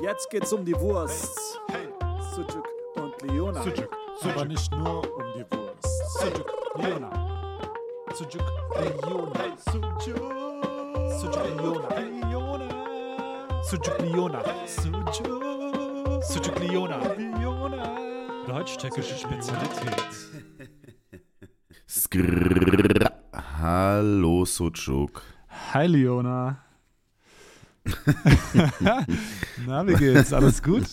Jetzt geht's um die Wurst. Sucuk und Leona. Sucuk, Aber nicht nur um die Wurst. Sucuk, Leona. Sucuk, Leona. Sucuk, Leona. Sucuk, Leona. Sucuk, Leona. Deutsch-tschechische Spezialität. Skrrr. Hallo Sucuk. Hi Leona. Na, wie geht's? Alles gut?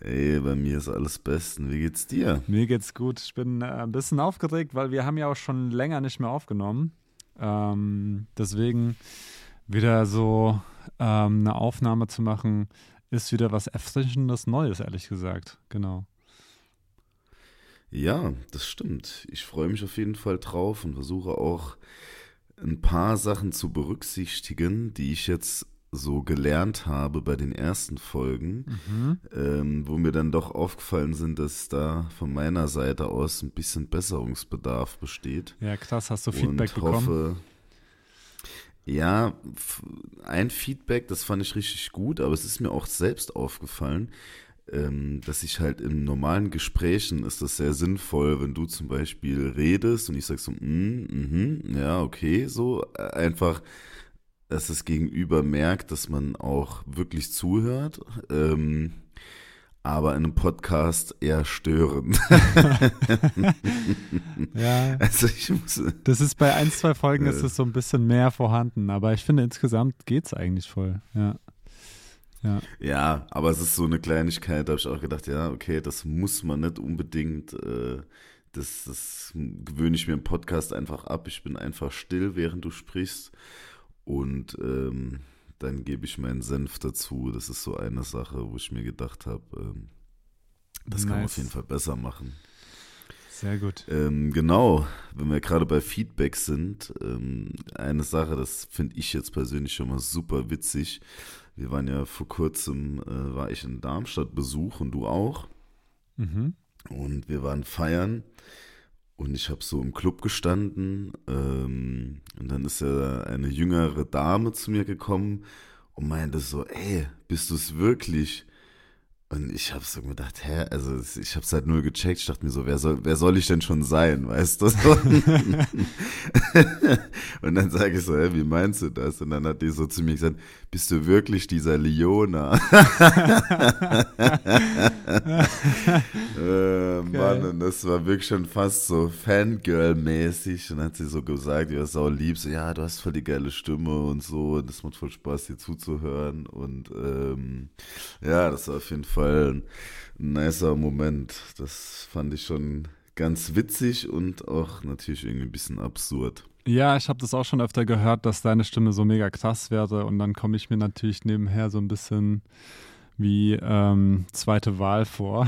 Ey, bei mir ist alles besten. Wie geht's dir? Mir geht's gut. Ich bin äh, ein bisschen aufgeregt, weil wir haben ja auch schon länger nicht mehr aufgenommen. Ähm, deswegen wieder so ähm, eine Aufnahme zu machen, ist wieder was Erfrischendes Neues, ehrlich gesagt. Genau. Ja, das stimmt. Ich freue mich auf jeden Fall drauf und versuche auch ein paar Sachen zu berücksichtigen, die ich jetzt so gelernt habe bei den ersten Folgen, Mhm. ähm, wo mir dann doch aufgefallen sind, dass da von meiner Seite aus ein bisschen Besserungsbedarf besteht. Ja, krass. Hast du Feedback und bekommen? hoffe, ja, f- ein Feedback, das fand ich richtig gut, aber es ist mir auch selbst aufgefallen, ähm, dass ich halt in normalen Gesprächen ist das sehr sinnvoll, wenn du zum Beispiel redest und ich sag so, mm, mhm, ja, okay, so äh, einfach, dass das Gegenüber merkt, dass man auch wirklich zuhört. Ähm, aber in einem Podcast eher stören. Ja, Also ich muss, das ist bei ein, zwei Folgen ist Äh. es so ein bisschen mehr vorhanden, aber ich finde insgesamt geht's eigentlich voll. Ja. Ja. Ja, aber es ist so eine Kleinigkeit, da habe ich auch gedacht, ja, okay, das muss man nicht unbedingt, äh, das, das gewöhne ich mir im Podcast einfach ab. Ich bin einfach still, während du sprichst und ähm, dann gebe ich meinen Senf dazu. Das ist so eine Sache, wo ich mir gedacht habe, ähm, das kann man Nice. auf jeden Fall besser machen. Sehr gut. Ähm, genau, wenn wir gerade bei Feedback sind, ähm, eine Sache, das finde ich jetzt persönlich schon mal super witzig. Wir waren ja vor kurzem, äh, war ich in Darmstadt Besuch und du auch. Mhm. Und wir waren feiern und ich habe so im Club gestanden ähm, und dann ist ja eine jüngere Dame zu mir gekommen und meinte so, ey, bist du es wirklich? Und ich habe so gedacht, hä, also ich habe es halt null gecheckt. Ich dachte mir so, wer soll, wer soll ich denn schon sein, weißt du? Und dann sage ich so, hä, wie meinst du das? Und dann hat die so zu mir gesagt, bist du wirklich dieser Leona? äh, Mann, und das war wirklich schon fast so Fangirl-mäßig. Und dann hat sie so gesagt, ja, sau lieb, so, ja, du hast voll die geile Stimme und so. Und das macht voll Spaß, dir zuzuhören. Und ähm, ja, das war auf jeden Fall ein nicer Moment. Das fand ich schon ganz witzig und auch natürlich irgendwie ein bisschen absurd. Ja, ich habe das auch schon öfter gehört, dass deine Stimme so mega krass wäre und dann komme ich mir natürlich nebenher so ein bisschen wie ähm, zweite Wahl vor.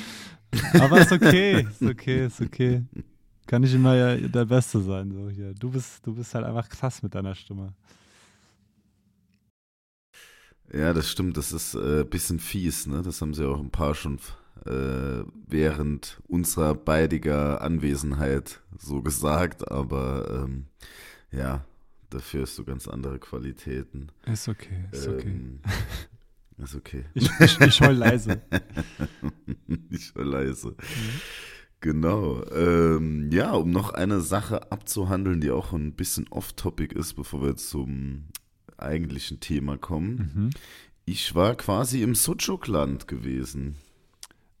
Aber ist okay, ist okay, ist okay. Kann ich immer ja der Beste sein. So hier. Du bist, du bist halt einfach krass mit deiner Stimme. Ja, das stimmt, das ist ein äh, bisschen fies, ne? Das haben sie auch ein paar schon äh, während unserer beidiger Anwesenheit so gesagt, aber ähm, ja, dafür hast du ganz andere Qualitäten. Ist okay, ist okay. Ähm, ist okay. Ich, ich, ich heul leise. Nicht so leise. Genau. Ähm, ja, um noch eine Sache abzuhandeln, die auch ein bisschen off-topic ist, bevor wir zum eigentlichen Thema kommen. Mhm. Ich war quasi im Sucuk-Land gewesen.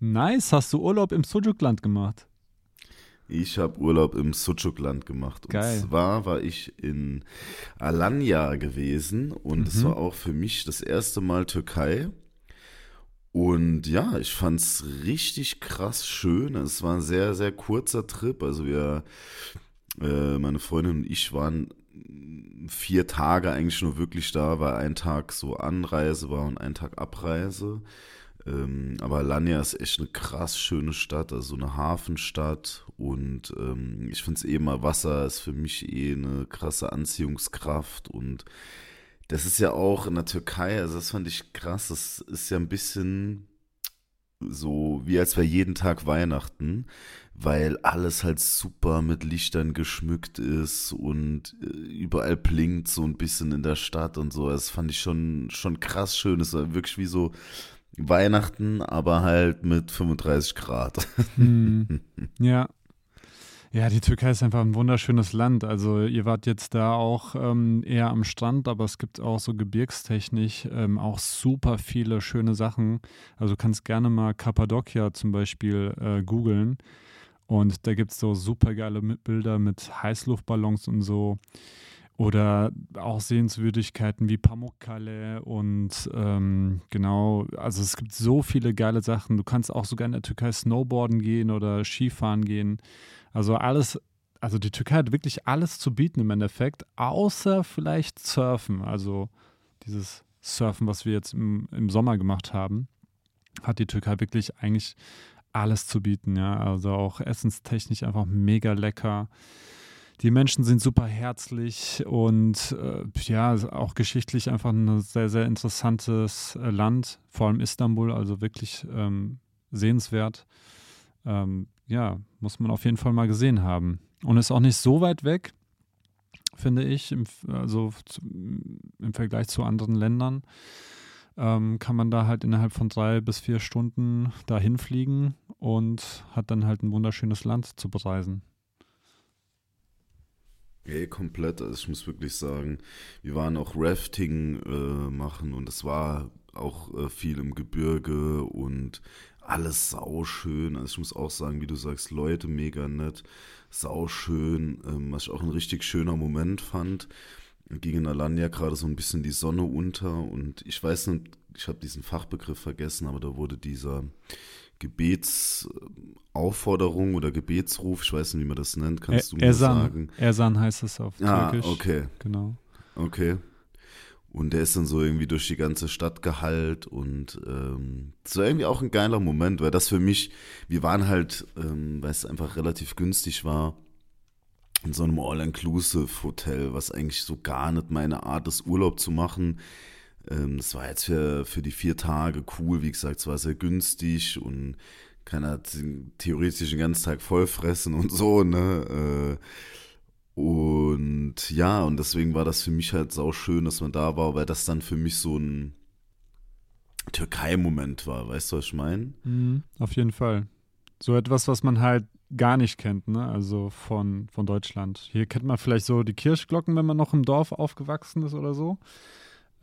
Nice, hast du Urlaub im Sujuk-Land gemacht? Ich habe Urlaub im Sucuk-Land gemacht. Geil. Und zwar war ich in Alanya gewesen und es Mhm. war auch für mich das erste Mal Türkei. Und ja, ich fand's richtig krass schön. Es war ein sehr, sehr kurzer Trip. Also wir, äh, meine Freundin und ich waren vier Tage eigentlich nur wirklich da, weil ein Tag so Anreise war und ein Tag Abreise. Ähm, aber Alanya ist echt eine krass schöne Stadt, also eine Hafenstadt. Und ähm, ich finde es eh mal Wasser ist für mich eh eine krasse Anziehungskraft. Und das ist ja auch in der Türkei, also das fand ich krass, das ist ja ein bisschen so wie als wäre jeden Tag Weihnachten, weil alles halt super mit Lichtern geschmückt ist und äh, überall blinkt so ein bisschen in der Stadt und so. Das fand ich schon, schon krass schön. Es war wirklich wie so Weihnachten, aber halt mit 35 Grad. Hm. Ja. Ja, die Türkei ist einfach ein wunderschönes Land. Also ihr wart jetzt da auch ähm, eher am Strand, aber es gibt auch so gebirgstechnisch ähm, auch super viele schöne Sachen. Also du kannst gerne mal Kappadokia zum Beispiel äh, googeln. Und da gibt es so super geile Bilder mit Heißluftballons und so. Oder auch Sehenswürdigkeiten wie Pamukkale und ähm, genau, also es gibt so viele geile Sachen. Du kannst auch sogar in der Türkei Snowboarden gehen oder Skifahren gehen. Also alles, also die Türkei hat wirklich alles zu bieten im Endeffekt, außer vielleicht Surfen. Also dieses Surfen, was wir jetzt im, im Sommer gemacht haben, hat die Türkei wirklich eigentlich alles zu bieten, ja. Also auch essenstechnisch einfach mega lecker. Die Menschen sind super herzlich und äh, ja, auch geschichtlich einfach ein sehr, sehr interessantes äh, Land, vor allem Istanbul, also wirklich ähm, sehenswert. Ähm, ja, muss man auf jeden Fall mal gesehen haben. Und ist auch nicht so weit weg, finde ich, im, also im Vergleich zu anderen Ländern. Ähm, kann man da halt innerhalb von drei bis vier Stunden dahin fliegen und hat dann halt ein wunderschönes Land zu bereisen. Ey, komplett. Also ich muss wirklich sagen, wir waren auch Rafting äh, machen und es war auch äh, viel im Gebirge und alles sauschön. Also ich muss auch sagen, wie du sagst, Leute mega nett, sauschön. Ähm, was ich auch ein richtig schöner Moment fand, ging in Alanya gerade so ein bisschen die Sonne unter und ich weiß nicht, ich habe diesen Fachbegriff vergessen, aber da wurde dieser Gebetsaufforderung oder Gebetsruf, ich weiß nicht, wie man das nennt, kannst du mir Ersan. sagen? Ersan heißt es auf Ah, Türkisch. okay, Genau. okay. Und der ist dann so irgendwie durch die ganze Stadt gehallt und ähm, das war irgendwie auch ein geiler Moment, weil das für mich, wir waren halt, ähm, weil es einfach relativ günstig war, in so einem All-Inclusive-Hotel, was eigentlich so gar nicht meine Art ist, Urlaub zu machen. Ähm, das war jetzt für, für die vier Tage cool, wie gesagt, es war sehr günstig und keiner hat theoretisch den ganzen Tag vollfressen und so, ne? Äh, und ja, und deswegen war das für mich halt sau schön, dass man da war, weil das dann für mich so ein Türkei-Moment war, weißt du, was ich meine? Mhm, auf jeden Fall. So etwas, was man halt gar nicht kennt, ne? Also von, von Deutschland. Hier kennt man vielleicht so die Kirchglocken, wenn man noch im Dorf aufgewachsen ist oder so.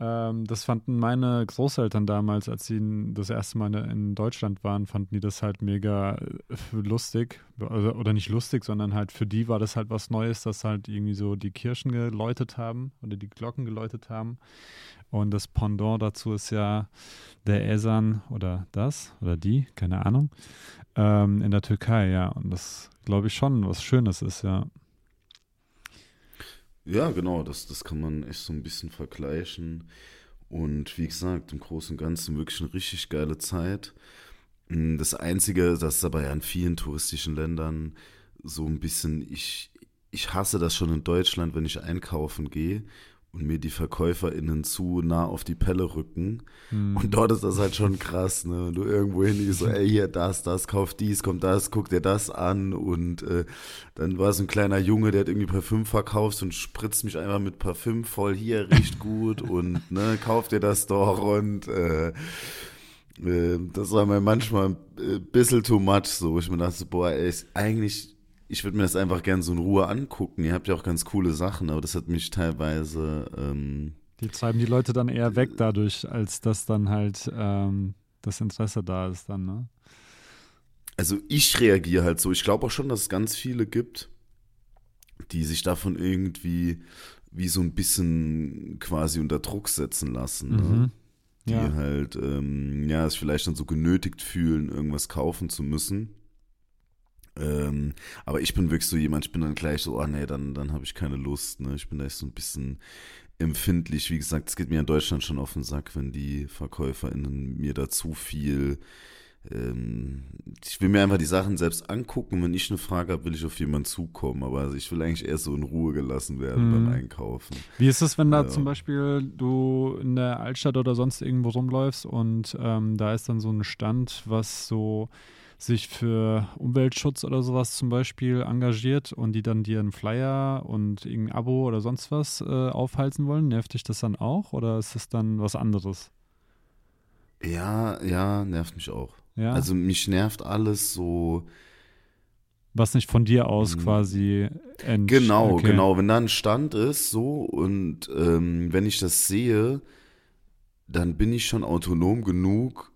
Ähm, das fanden meine Großeltern damals, als sie das erste Mal in Deutschland waren, fanden die das halt mega äh, lustig. Also, oder nicht lustig, sondern halt für die war das halt was Neues, dass halt irgendwie so die Kirchen geläutet haben oder die Glocken geläutet haben. Und das Pendant dazu ist ja der Esan oder das oder die, keine Ahnung, ähm, in der Türkei, ja. Und das glaube ich schon was Schönes ist, ja. Ja, genau, das, das kann man echt so ein bisschen vergleichen. Und wie gesagt, im Großen und Ganzen wirklich eine richtig geile Zeit. Mm, Das Einzige, das ist aber ja in vielen touristischen Ländern so ein bisschen, ich, ich hasse das schon in Deutschland, wenn ich einkaufen gehe und mir die VerkäuferInnen zu nah auf die Pelle rücken. Hm. Und dort ist das halt schon krass, ne? Wenn du irgendwo hingehst, so, ey, hier, das, das, kauf dies, kommt das, guck dir das an. Und äh, dann war so ein kleiner Junge, der hat irgendwie Parfüm verkauft und spritzt mich einfach mit Parfüm voll. Hier, riecht gut und ne, kauf dir das doch. Und äh, äh, das war mir manchmal ein bisschen too much, so. wo Ich mir dachte, boah, ey, ist eigentlich ich würde mir das einfach gern so in Ruhe angucken. Ihr habt ja auch ganz coole Sachen, aber das hat mich teilweise. Ähm, Die treiben die Leute dann eher weg dadurch, als dass dann halt ähm, das Interesse da ist dann, ne? also ich reagiere halt so. Ich glaube auch schon, dass es ganz viele gibt, die sich davon irgendwie wie so ein bisschen quasi unter Druck setzen lassen. Ne? Mhm. Die Ja. halt, ähm, ja, sich vielleicht dann so genötigt fühlen, irgendwas kaufen zu müssen. Ähm, aber ich bin wirklich so jemand, ich bin dann gleich so, oh nee, dann, dann habe ich keine Lust. Ne? Ich bin da echt so ein bisschen empfindlich. Wie gesagt, es geht mir in Deutschland schon auf den Sack, wenn die VerkäuferInnen mir da zu viel ähm, ich will mir einfach die Sachen selbst angucken. Wenn ich eine Frage habe, will ich auf jemanden zukommen. Aber also ich will eigentlich eher so in Ruhe gelassen werden Mhm. beim Einkaufen. Wie ist es, wenn da Ja. zum Beispiel du in der Altstadt oder sonst irgendwo rumläufst und ähm, da ist dann so ein Stand, was so sich für Umweltschutz oder sowas zum Beispiel engagiert und die dann dir einen Flyer und irgendein Abo oder sonst was äh, aufhalsen wollen? Nervt dich das dann auch oder ist das dann was anderes? Ja, ja, nervt mich auch. Ja, Also mich nervt alles so. was nicht von dir aus Mhm. quasi ent Genau, okay. genau. Wenn da ein Stand ist, so, und ähm, wenn ich das sehe, dann bin ich schon autonom genug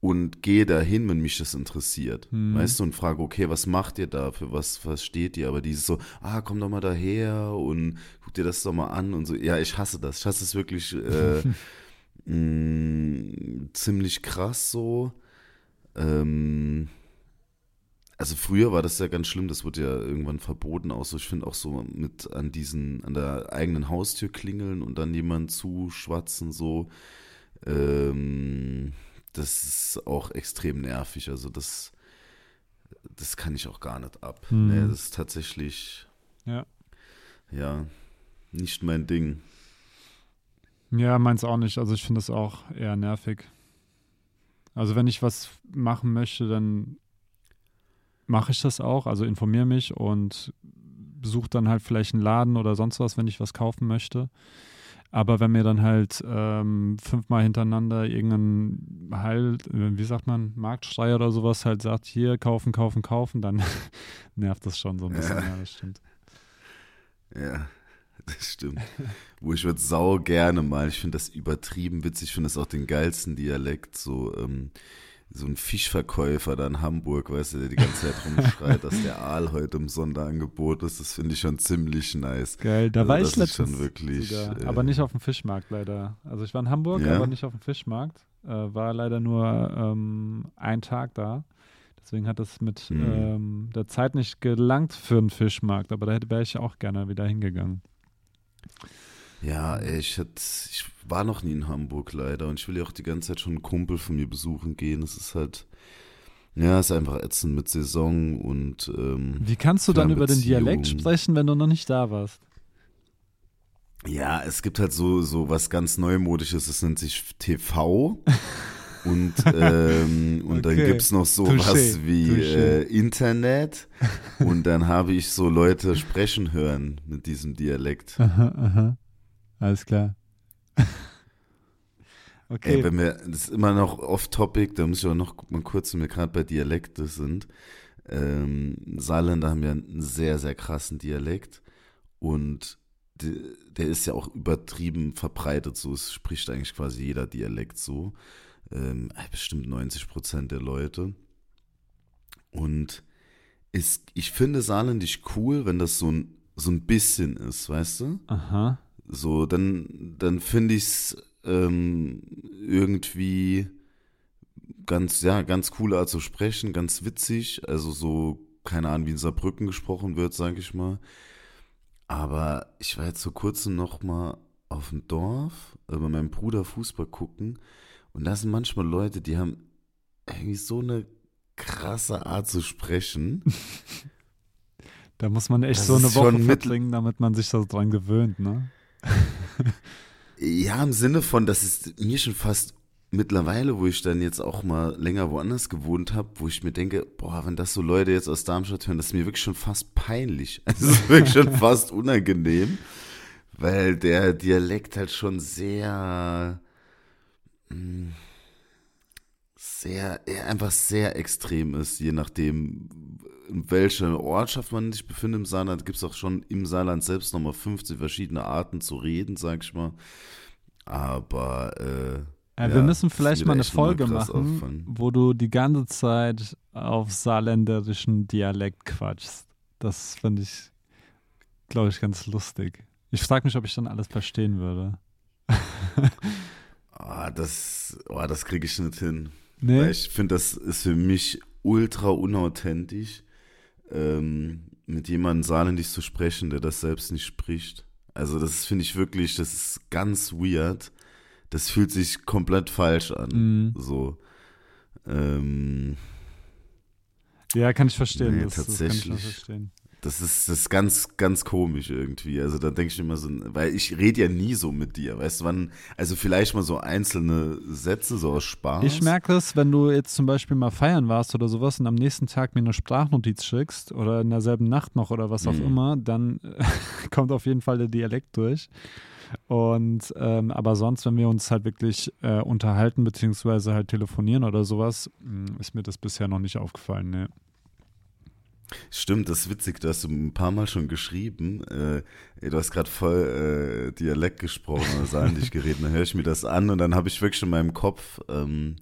und gehe dahin, wenn mich das interessiert. Mhm. Weißt du, und frage, okay, was macht ihr da? Für was, was steht ihr? Aber dieses so, ah, komm doch mal daher und guck dir das doch mal an und so. Ja, ich hasse das. Ich hasse es wirklich äh, mh, ziemlich krass so. Ähm, also früher war das ja ganz schlimm, das wurde ja irgendwann verboten, auch so, ich finde auch so mit an diesen, an der eigenen Haustür klingeln und dann jemand zuschwatzen, so, ähm, das ist auch extrem nervig, also das, das kann ich auch gar nicht ab. Mhm. Nee, das ist tatsächlich, Ja. ja, nicht mein Ding. Ja, meins auch nicht. Also ich finde das auch eher nervig. Also wenn ich was machen möchte, dann mache ich das auch. Also informiere mich und besuche dann halt vielleicht einen Laden oder sonst was, wenn ich was kaufen möchte. Aber wenn mir dann halt ähm, fünfmal hintereinander irgendein halt, äh, wie sagt man, Marktschreier oder sowas halt sagt, hier kaufen, kaufen, kaufen, dann nervt das schon so ein bisschen. Ja. Ja, das stimmt. Ja, das stimmt. Wo ich würde sau gerne mal, ich finde das übertrieben witzig, ich finde das auch den geilsten Dialekt, so, ähm, so ein Fischverkäufer da in Hamburg, weißt du, der die ganze Zeit rumschreit, dass der Aal heute im Sonderangebot ist, das finde ich schon ziemlich nice. Geil, da Also war ich ist schon letztens wirklich, sogar, äh, aber nicht auf dem Fischmarkt leider. Also ich war in Hamburg, Ja? aber nicht auf dem Fischmarkt. Äh, war leider nur ähm, ein Tag da. Deswegen hat es mit Mhm. ähm, der Zeit nicht gelangt für einen Fischmarkt, aber da hätte wäre ich auch gerne wieder hingegangen. Ja, ich, hätt, ich war noch nie in Hamburg leider und ich will ja auch die ganze Zeit schon einen Kumpel von mir besuchen gehen. Es ist halt, ja, es ist einfach ätzend mit Saison und ähm, Wie kannst du dann über den Dialekt sprechen, wenn du noch nicht da warst? Ja, es gibt halt so, so was ganz Neumodisches, das nennt sich TV. Und, ähm, und dann Okay. gibt's noch so Touché, was wie äh, Internet. Und dann habe ich so Leute sprechen hören mit diesem Dialekt. Aha, aha. Alles klar. okay. Ey, wenn wir, das ist immer noch off-topic, da muss ich auch noch mal kurz, wenn wir gerade bei Dialekte sind. Ähm, Saarländer haben ja einen sehr, sehr krassen Dialekt. Und der ist ja auch übertrieben verbreitet, so es spricht eigentlich quasi jeder Dialekt so. Ähm, bestimmt 90 Prozent der Leute. Und ist, ich finde Saarländisch cool, wenn das so ein, so ein bisschen ist, weißt du? Aha. So, dann, dann finde ich es ähm, irgendwie ganz, ja, ganz coole Art zu sprechen, ganz witzig. Also so, keine Ahnung, wie in Saarbrücken gesprochen wird, sage ich mal. Aber ich war jetzt vor kurzem noch mal auf dem Dorf äh, bei meinem Bruder Fußball gucken und da sind manchmal Leute, die haben irgendwie so eine krasse Art zu sprechen. Da muss man echt Das so eine Woche schon mit- verbringen, damit man sich so dran gewöhnt, ne? Ja, im Sinne von, das ist mir schon fast mittlerweile, wo ich dann jetzt auch mal länger woanders gewohnt habe, wo ich mir denke, boah, wenn das so Leute jetzt aus Darmstadt hören, das ist mir wirklich schon fast peinlich. Es ist wirklich schon fast unangenehm, weil der Dialekt halt schon sehr, mh, sehr, einfach sehr extrem ist, je nachdem, in welcher Ortschaft man sich befindet im Saarland, gibt es auch schon im Saarland selbst nochmal 50 verschiedene Arten zu reden, sag ich mal. Aber äh, Ja, wir müssen vielleicht mal eine Folge machen, wo du die ganze Zeit auf saarländerischen Dialekt quatschst. Das finde ich, glaube ich, ganz lustig. Ich frage mich, ob ich dann alles verstehen würde. ah, das, oh, das kriege ich nicht hin. Nee? Ich finde, das ist für mich ultra unauthentisch, ähm, mit jemandem saarländisch zu sprechen, der das selbst nicht spricht. Also das finde ich wirklich, das ist ganz weird. Das fühlt sich komplett falsch an. Mhm. So. Ähm, Ja, kann ich verstehen. Nee, das, Das kann ich tatsächlich. verstehen. Das ist, das ist ganz, ganz komisch irgendwie. Also da denke ich immer so, weil ich rede ja nie so mit dir, weißt du, wann, also vielleicht mal so einzelne Sätze, so aus Spaß. Ich merke es, wenn du jetzt zum Beispiel mal feiern warst oder sowas und am nächsten Tag mir eine Sprachnotiz schickst oder in derselben Nacht noch oder was auch Mhm. immer, dann kommt auf jeden Fall der Dialekt durch. Und ähm, aber sonst, wenn wir uns halt wirklich äh, unterhalten beziehungsweise halt telefonieren oder sowas, mh, ist mir das bisher noch nicht aufgefallen. Ne. Stimmt, das ist witzig, du hast ein paar Mal schon geschrieben, äh, du hast gerade voll äh, Dialekt gesprochen oder saarländisch geredet, dann höre ich mir das an und dann habe ich wirklich in meinem Kopf ähm,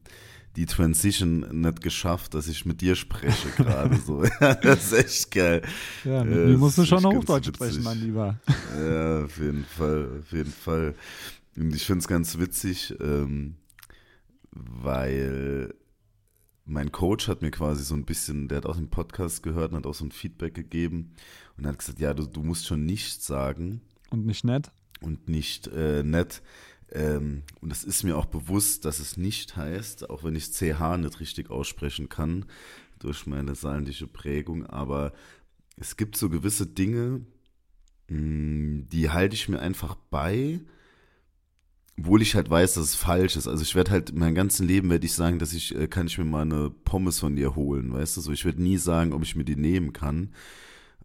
die Transition nicht geschafft, dass ich mit dir spreche gerade so. Das ist echt geil. Ja, mit Ja, mir musst du schon Hochdeutsch sprechen, mein Lieber. Ja, auf jeden Fall, auf jeden Fall. Und ich finde es ganz witzig, ähm, weil mein Coach hat mir quasi so ein bisschen, der hat auch den Podcast gehört und hat auch so ein Feedback gegeben und hat gesagt, ja, du, du musst schon nicht sagen Und nicht nett? und nicht äh, nett. Ähm, und es ist mir auch bewusst, dass es nicht heißt, auch wenn ich CH nicht richtig aussprechen kann, durch meine saarländische Prägung, aber es gibt so gewisse Dinge, mh, die halte ich mir einfach bei, obwohl ich halt weiß, dass es falsch ist. Also ich werde halt mein ganzes Leben werde ich sagen, dass ich, äh, kann ich mir mal eine Pommes von dir holen, weißt du? So, ich werde nie sagen, ob ich mir die nehmen kann.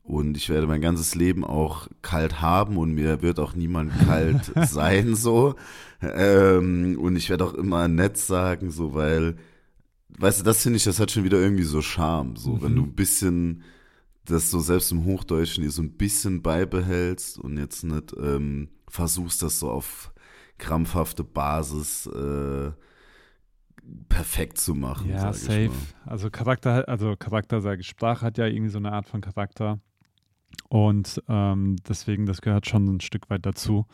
Und ich werde mein ganzes Leben auch kalt haben und mir wird auch niemand kalt sein, so. Ähm, und ich werde auch immer nett sagen, so, weil, weißt du, das finde ich, das hat schon wieder irgendwie so Charme, so, wenn Mhm. du ein bisschen das so selbst im Hochdeutschen dir so ein bisschen beibehältst und jetzt nicht ähm, versuchst, das so auf krampfhafte Basis äh, perfekt zu machen. Ja, safe. Also Charakter, also Charakter, sage ich, Sprache hat ja irgendwie so eine Art von Charakter. Und ähm, deswegen, das gehört schon ein Stück weit dazu,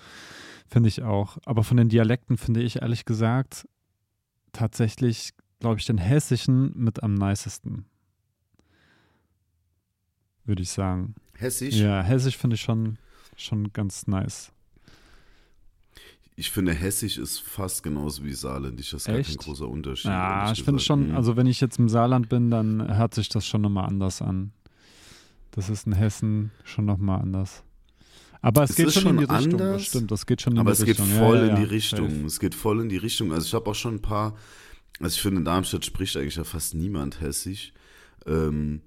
finde ich auch. Aber von den Dialekten finde ich ehrlich gesagt tatsächlich, glaube ich, den Hessischen mit am nicesten. Würde ich sagen. Hessisch? Ja, Hessisch finde ich schon, schon ganz nice. Ich finde, Hessisch ist fast genauso wie Saarländisch. Das ist gar kein Echt? großer Unterschied. Ja, ich finde schon, Mhm. also wenn ich jetzt im Saarland bin, dann hört sich das schon nochmal anders an. Das ist in Hessen schon nochmal anders. Aber es, Es geht ist schon in die schon Richtung, das anders, stimmt, das geht schon in Aber die es Richtung. geht Ja, voll ja, in die ja, Richtung. safe. Es geht voll in die Richtung. Also ich habe auch schon ein paar, also ich finde, in Darmstadt spricht eigentlich ja fast niemand Hessisch. Ähm,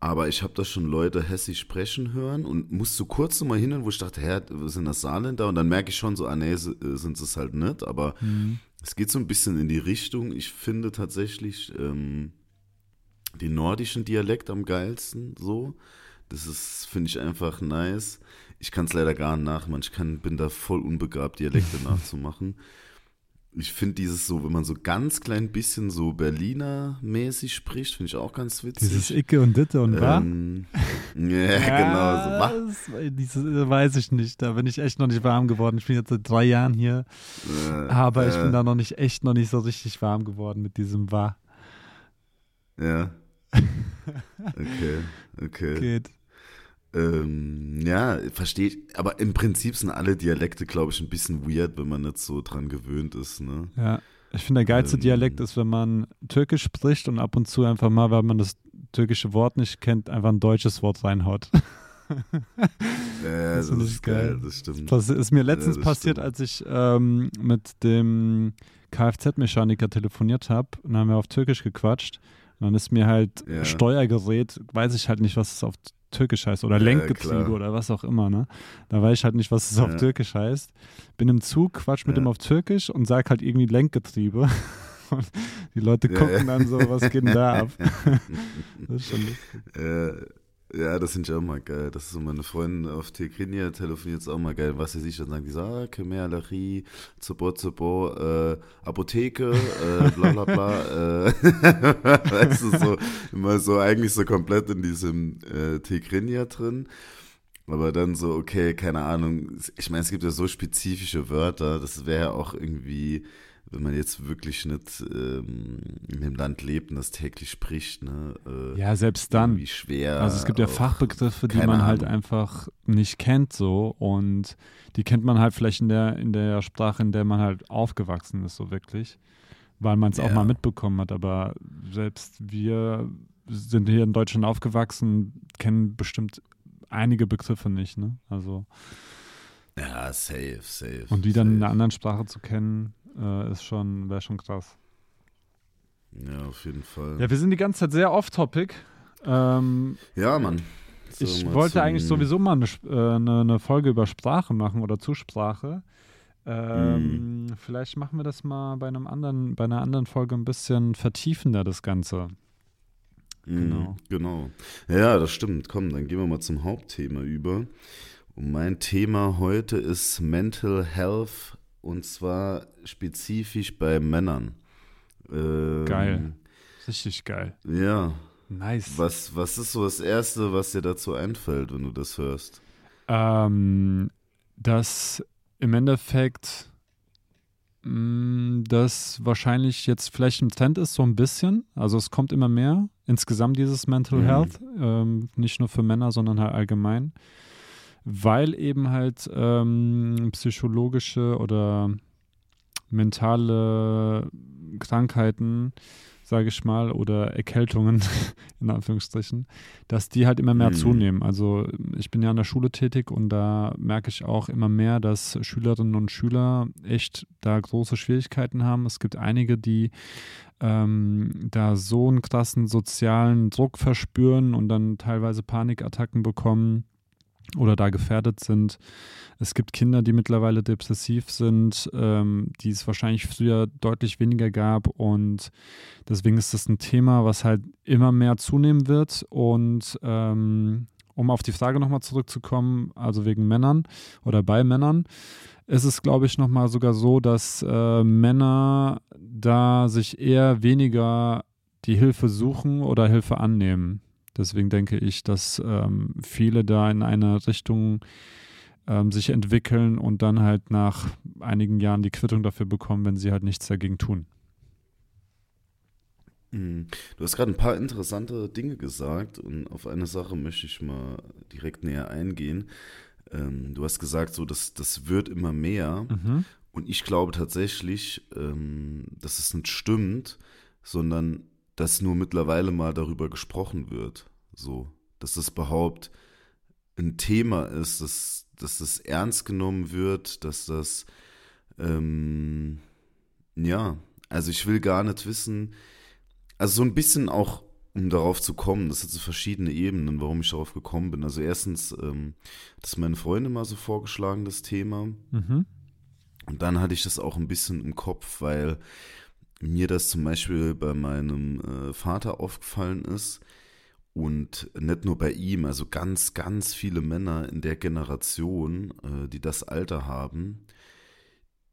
aber ich habe da schon Leute Hessisch sprechen hören und musste kurz so mal hin, wo ich dachte, hä, sind das Saarländer? Und dann merke ich schon so, ah nee, äh, sind es halt nicht. Aber Mhm. es geht so ein bisschen in die Richtung. Ich finde tatsächlich ähm, den nordischen Dialekt am geilsten so. Das ist, finde ich einfach nice. Ich kann es leider gar nicht nachmachen. Ich kann, bin da voll unbegabt, Dialekte nachzumachen. Ich finde dieses so, wenn man so ganz klein bisschen so Berliner-mäßig spricht, finde ich auch ganz witzig. Dieses Icke und Ditte und wa? ähm, Ja, genau. So, wa? Das, dieses, äh, weiß ich nicht, da bin ich echt noch nicht warm geworden. Ich bin jetzt seit drei Jahren hier, Äh, aber ich äh, bin da noch nicht, echt noch nicht so richtig warm geworden mit diesem wa. Ja. Okay, okay. Geht. Ähm, ja, verstehe ich. Aber im Prinzip sind alle Dialekte, glaube ich, ein bisschen weird, wenn man nicht so dran gewöhnt ist. Ne? Ja, ich finde, der geilste Ähm. Dialekt ist, wenn man Türkisch spricht und ab und zu einfach mal, weil man das türkische Wort nicht kennt, einfach ein deutsches Wort reinhaut. Ja, Das das, ist geil, geil. das stimmt. Das ist mir letztens das passiert, stimmt. als ich ähm, mit dem Kfz-Mechaniker telefoniert habe. Und dann haben wir auf Türkisch gequatscht. Und dann ist mir halt Ja. Steuergerät, weiß ich halt nicht, was es auf Türkisch heißt. Oder Ja, Lenkgetriebe klar. oder was auch immer. Ne? Da weiß ich halt nicht, was es auf Ja. Türkisch heißt. Bin im Zug, quatsch mit Ja. ihm auf Türkisch und sag halt irgendwie Lenkgetriebe. Und die Leute Ja, gucken ja. dann so, was geht denn da ab? Das ist schon lustig. Ja, das finde ich auch mal geil. Das ist so meine Freundin auf Tegrinia telefoniert ist auch mal geil. Was weiß ich, dann sagen die so, ah, Khmer, Lachi, Zobo, Zobo, äh, Apotheke, äh, bla bla bla. äh, weißt du, so, immer so eigentlich so komplett in diesem äh, Tegrinia drin. Aber dann so, okay, keine Ahnung. Ich meine, es gibt ja so spezifische Wörter, das wäre ja auch irgendwie, wenn man jetzt wirklich nicht ähm, in dem Land lebt und das täglich spricht, ne? Äh, Ja, selbst dann. irgendwie schwer. Also es gibt ja auch- Fachbegriffe, die man halt Ahnung. einfach nicht kennt so und die kennt man halt vielleicht in der in der Sprache, in der man halt aufgewachsen ist, so wirklich. weil man es auch Ja. mal mitbekommen hat. Aber selbst wir sind hier in Deutschland aufgewachsen, kennen bestimmt einige Begriffe nicht. Ne? Also Ja, safe, safe. und die dann in safe. einer anderen Sprache zu kennen, äh, ist schon wäre schon krass. Ja, auf jeden Fall. Ja, wir sind die ganze Zeit sehr off-topic. Ähm, Ja, Mann. So, ich wollte eigentlich sowieso mal eine, Sp- äh, eine, eine Folge über Sprache machen oder Zusprache. Ähm, Vielleicht machen wir das mal bei einem anderen, bei einer anderen Folge ein bisschen vertiefender, das Ganze. Mhm, Genau. Genau. Ja, das stimmt. Komm, dann gehen wir mal zum Hauptthema über. Und mein Thema heute ist Mental Health und zwar spezifisch bei Männern. Ähm, Geil. Richtig geil. Ja. Nice. Was, was ist so das Erste, was dir dazu einfällt, wenn du das hörst? Ähm, dass im Endeffekt mh, das wahrscheinlich jetzt vielleicht ein Trend ist, so ein bisschen. Also es kommt immer mehr. Insgesamt dieses Mental Mhm. Health, ähm, nicht nur für Männer, sondern halt allgemein. Weil eben halt ähm, psychologische oder mentale Krankheiten, sage ich mal, oder Erkältungen, in Anführungsstrichen, dass die halt immer mehr Mhm. zunehmen. Also ich bin ja an der Schule tätig und da merke ich auch immer mehr, dass Schülerinnen und Schüler echt da große Schwierigkeiten haben. Es gibt einige, die ähm, da so einen krassen sozialen Druck verspüren und dann teilweise Panikattacken bekommen oder da gefährdet sind. Es gibt Kinder, die mittlerweile depressiv sind, ähm, die es wahrscheinlich früher deutlich weniger gab und deswegen ist das ein Thema, was halt immer mehr zunehmen wird und ähm, um auf die Frage nochmal zurückzukommen, also wegen Männern oder bei Männern, ist es, glaube ich, nochmal sogar so, dass äh, Männer da sich eher weniger die Hilfe suchen oder Hilfe annehmen. Deswegen denke ich, dass ähm, viele da in eine Richtung ähm, sich entwickeln und dann halt nach einigen Jahren die Quittung dafür bekommen, wenn sie halt nichts dagegen tun. Mhm. Du hast gerade ein paar interessante Dinge gesagt und auf eine Sache möchte ich mal direkt näher eingehen. Ähm, du hast gesagt, so das, das wird immer mehr. Mhm. Und ich glaube tatsächlich, ähm, dass es nicht stimmt, sondern dass nur mittlerweile mal darüber gesprochen wird. So, dass das überhaupt ein Thema ist, dass, dass das ernst genommen wird, dass das, ähm, ja, also ich will gar nicht wissen, also so ein bisschen auch, um darauf zu kommen, das hat so verschiedene Ebenen, warum ich darauf gekommen bin. Also erstens, ähm, das ist meine Freundin mal so vorgeschlagen, das Thema. Mhm. Und dann hatte ich das auch ein bisschen im Kopf, weil mir das zum Beispiel bei meinem äh, Vater aufgefallen ist und nicht nur bei ihm, also ganz, ganz viele Männer in der Generation, äh, die das Alter haben,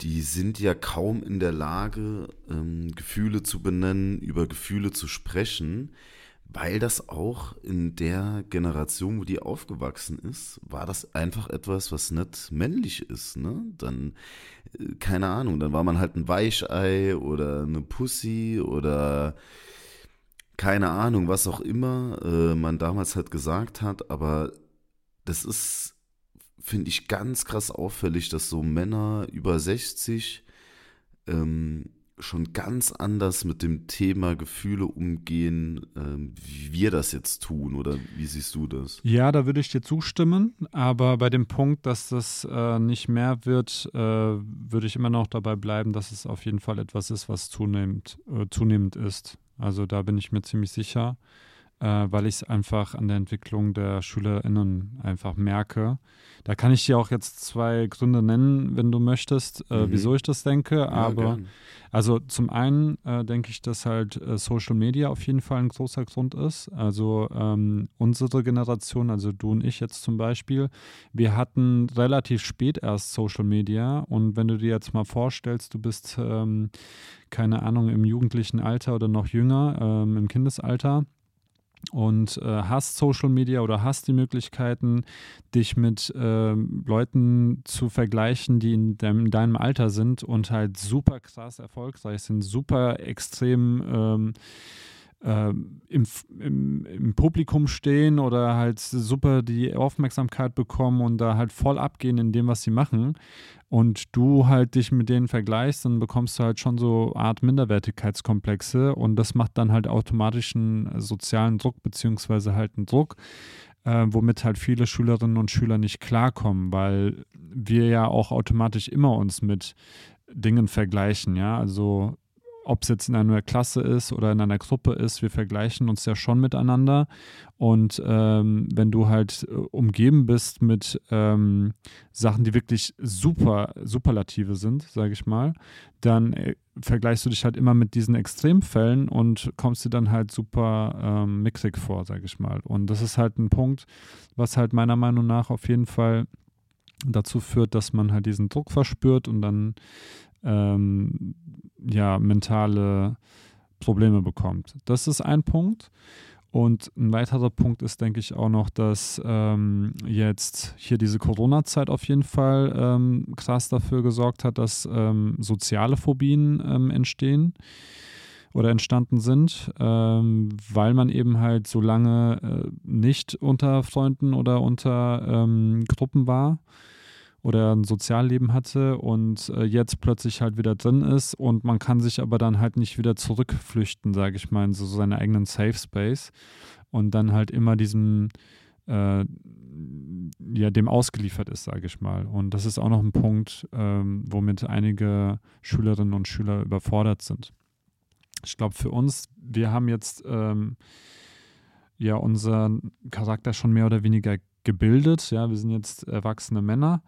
die sind ja kaum in der Lage, ähm, Gefühle zu benennen, über Gefühle zu sprechen, weil das auch in der Generation, wo die aufgewachsen ist, war das einfach etwas, was nicht männlich ist. Ne? Dann, äh, keine Ahnung, dann war man halt ein Weichei oder eine Pussy oder keine Ahnung, was auch immer äh, man damals halt gesagt hat, aber das ist, finde ich, ganz krass auffällig, dass so Männer über 60 ähm, schon ganz anders mit dem Thema Gefühle umgehen, ähm, wie wir das jetzt tun, oder wie siehst du das? Ja, da würde ich dir zustimmen, aber bei dem Punkt, dass das äh, nicht mehr wird, äh, würde ich immer noch dabei bleiben, dass es auf jeden Fall etwas ist, was zunehmend, äh, zunehmend ist. Also da bin ich mir ziemlich sicher, äh, weil ich es einfach an der Entwicklung der SchülerInnen einfach merke. Da kann ich dir auch jetzt zwei Gründe nennen, wenn du möchtest, äh, Mhm. wieso ich das denke, aber gern. also zum einen äh, denke ich, dass halt äh, Social Media auf jeden Fall ein großer Grund ist. Also ähm, unsere Generation, also du und ich jetzt zum Beispiel, wir hatten relativ spät erst Social Media und wenn du dir jetzt mal vorstellst, du bist, ähm, keine Ahnung, im jugendlichen Alter oder noch jünger, ähm, im Kindesalter, und äh, hast Social Media oder hast die Möglichkeiten, dich mit ähm, Leuten zu vergleichen, die in, deinem- in deinem Alter sind und halt super krass erfolgreich sind, super extrem ähm, äh, im, im, im, Publikum stehen oder halt super die Aufmerksamkeit bekommen und da halt voll abgehen in dem, was sie machen. Und du halt dich mit denen vergleichst, dann bekommst du halt schon so Art Minderwertigkeitskomplexe und das macht dann halt automatisch einen sozialen Druck beziehungsweise halt einen Druck, äh, womit halt viele Schülerinnen und Schüler nicht klarkommen, weil wir ja auch automatisch immer uns mit Dingen vergleichen, ja, also ob es jetzt in einer Klasse ist oder in einer Gruppe ist, wir vergleichen uns ja schon miteinander. Und ähm, wenn du halt äh, umgeben bist mit ähm, Sachen, die wirklich super, superlative sind, sage ich mal, dann äh, vergleichst du dich halt immer mit diesen Extremfällen und kommst dir dann halt super ähm, mixig vor, sage ich mal. Und das ist halt ein Punkt, was halt meiner Meinung nach auf jeden Fall dazu führt, dass man halt diesen Druck verspürt und dann ähm, ja, mentale Probleme bekommt. Das ist ein Punkt. Und ein weiterer Punkt ist, denke ich, auch noch, dass ähm, jetzt hier diese Corona-Zeit auf jeden Fall ähm, krass dafür gesorgt hat, dass ähm, soziale Phobien ähm, entstehen oder entstanden sind, ähm, weil man eben halt so lange äh, nicht unter Freunden oder unter ähm, Gruppen war oder ein Sozialleben hatte und äh, jetzt plötzlich halt wieder drin ist und man kann sich aber dann halt nicht wieder zurückflüchten, sage ich mal, in so seinen eigenen Safe Space und dann halt immer diesem äh, ja, dem ausgeliefert ist, sage ich mal. Und das ist auch noch ein Punkt, ähm, womit einige Schülerinnen und Schüler überfordert sind. Ich glaube, für uns, wir haben jetzt ähm, ja unseren Charakter schon mehr oder weniger gebildet. Ja, wir sind jetzt erwachsene Männer.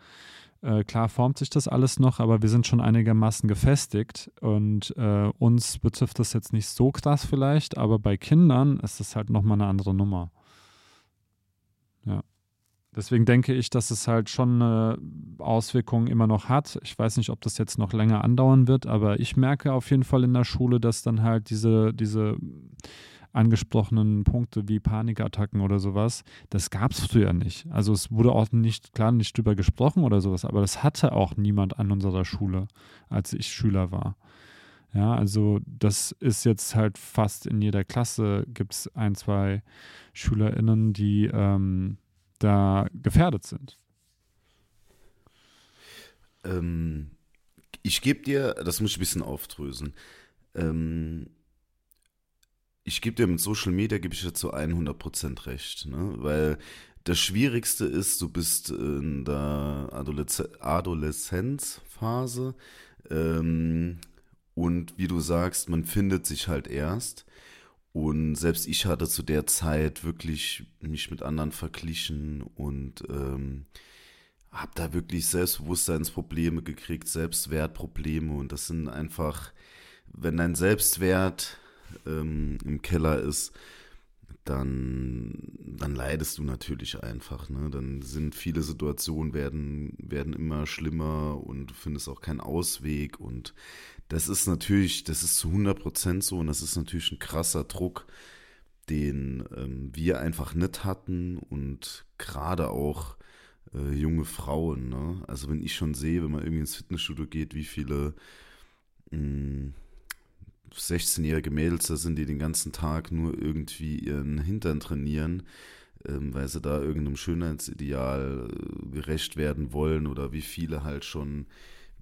Äh, klar formt sich das alles noch, aber wir sind schon einigermaßen gefestigt und äh, uns betrifft das jetzt nicht so krass vielleicht, aber bei Kindern ist das halt nochmal eine andere Nummer. Ja. Deswegen denke ich, dass es halt schon eine Auswirkung immer noch hat. Ich weiß nicht, ob das jetzt noch länger andauern wird, aber ich merke auf jeden Fall in der Schule, dass dann halt diese, diese angesprochenen Punkte wie Panikattacken oder sowas, das gab es früher nicht. Also es wurde auch nicht, klar, nicht drüber gesprochen oder sowas, aber das hatte auch niemand an unserer Schule, als ich Schüler war. Ja, also das ist jetzt halt fast in jeder Klasse gibt es ein, zwei SchülerInnen, die ähm, da gefährdet sind. Ähm, ich gebe dir, das muss ich ein bisschen aufdröseln. Ähm, ich gebe dir mit Social Media, gebe ich dir zu 100% recht, ne? weil das Schwierigste ist, du bist in der Adolesz Adoleszenzphase ähm, und wie du sagst, man findet sich halt erst. Und selbst ich hatte zu der Zeit wirklich mich mit anderen verglichen und ähm, habe da wirklich Selbstbewusstseinsprobleme gekriegt, Selbstwertprobleme. Und das sind einfach, wenn dein Selbstwert ähm, im Keller ist, dann, dann leidest du natürlich einfach. Ne? Dann sind viele Situationen werden, werden immer schlimmer und du findest auch keinen Ausweg. Und das ist natürlich, das ist zu 100 Prozent so und das ist natürlich ein krasser Druck, den ähm, wir einfach nicht hatten und gerade auch äh, junge Frauen. Ne? Also wenn ich schon sehe, wenn man irgendwie ins Fitnessstudio geht, wie viele mh, mm, 16-jährige Mädels da sind, die den ganzen Tag nur irgendwie ihren Hintern trainieren, ähm, weil sie da irgendeinem Schönheitsideal äh, gerecht werden wollen oder wie viele halt schon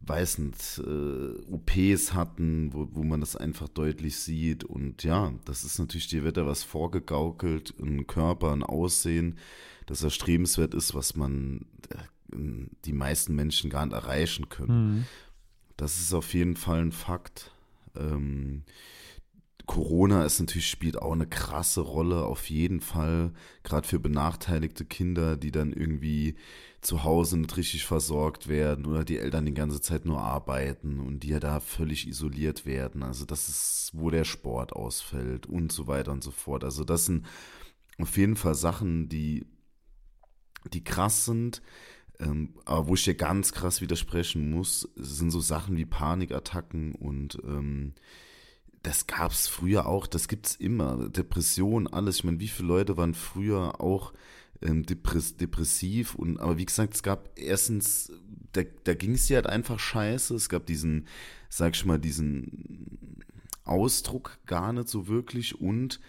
weiß nicht, äh, OPs hatten, wo, wo man das einfach deutlich sieht. Und ja, das ist natürlich, dir wird da was vorgegaukelt, ein Körper, ein Aussehen, das erstrebenswert ist, was man äh, die meisten Menschen gar nicht erreichen können. Mhm. Das ist auf jeden Fall ein Fakt. Ähm, Corona ist natürlich, spielt auch eine krasse Rolle, auf jeden Fall, gerade für benachteiligte Kinder, die dann irgendwie zu Hause nicht richtig versorgt werden oder die Eltern die ganze Zeit nur arbeiten und die ja da völlig isoliert werden. Also das ist, wo der Sport ausfällt und so weiter und so fort. Also das sind auf jeden Fall Sachen, die, die krass sind. Ähm, aber wo ich dir ganz krass widersprechen muss, sind so Sachen wie Panikattacken und ähm, das gab es früher auch, das gibt es immer. Depression, alles. Ich meine, wie viele Leute waren früher auch ähm, depress depressiv und aber wie gesagt, es gab erstens, da, da ging es dir halt einfach scheiße. Es gab diesen, sag ich mal, diesen Ausdruck gar nicht so wirklich und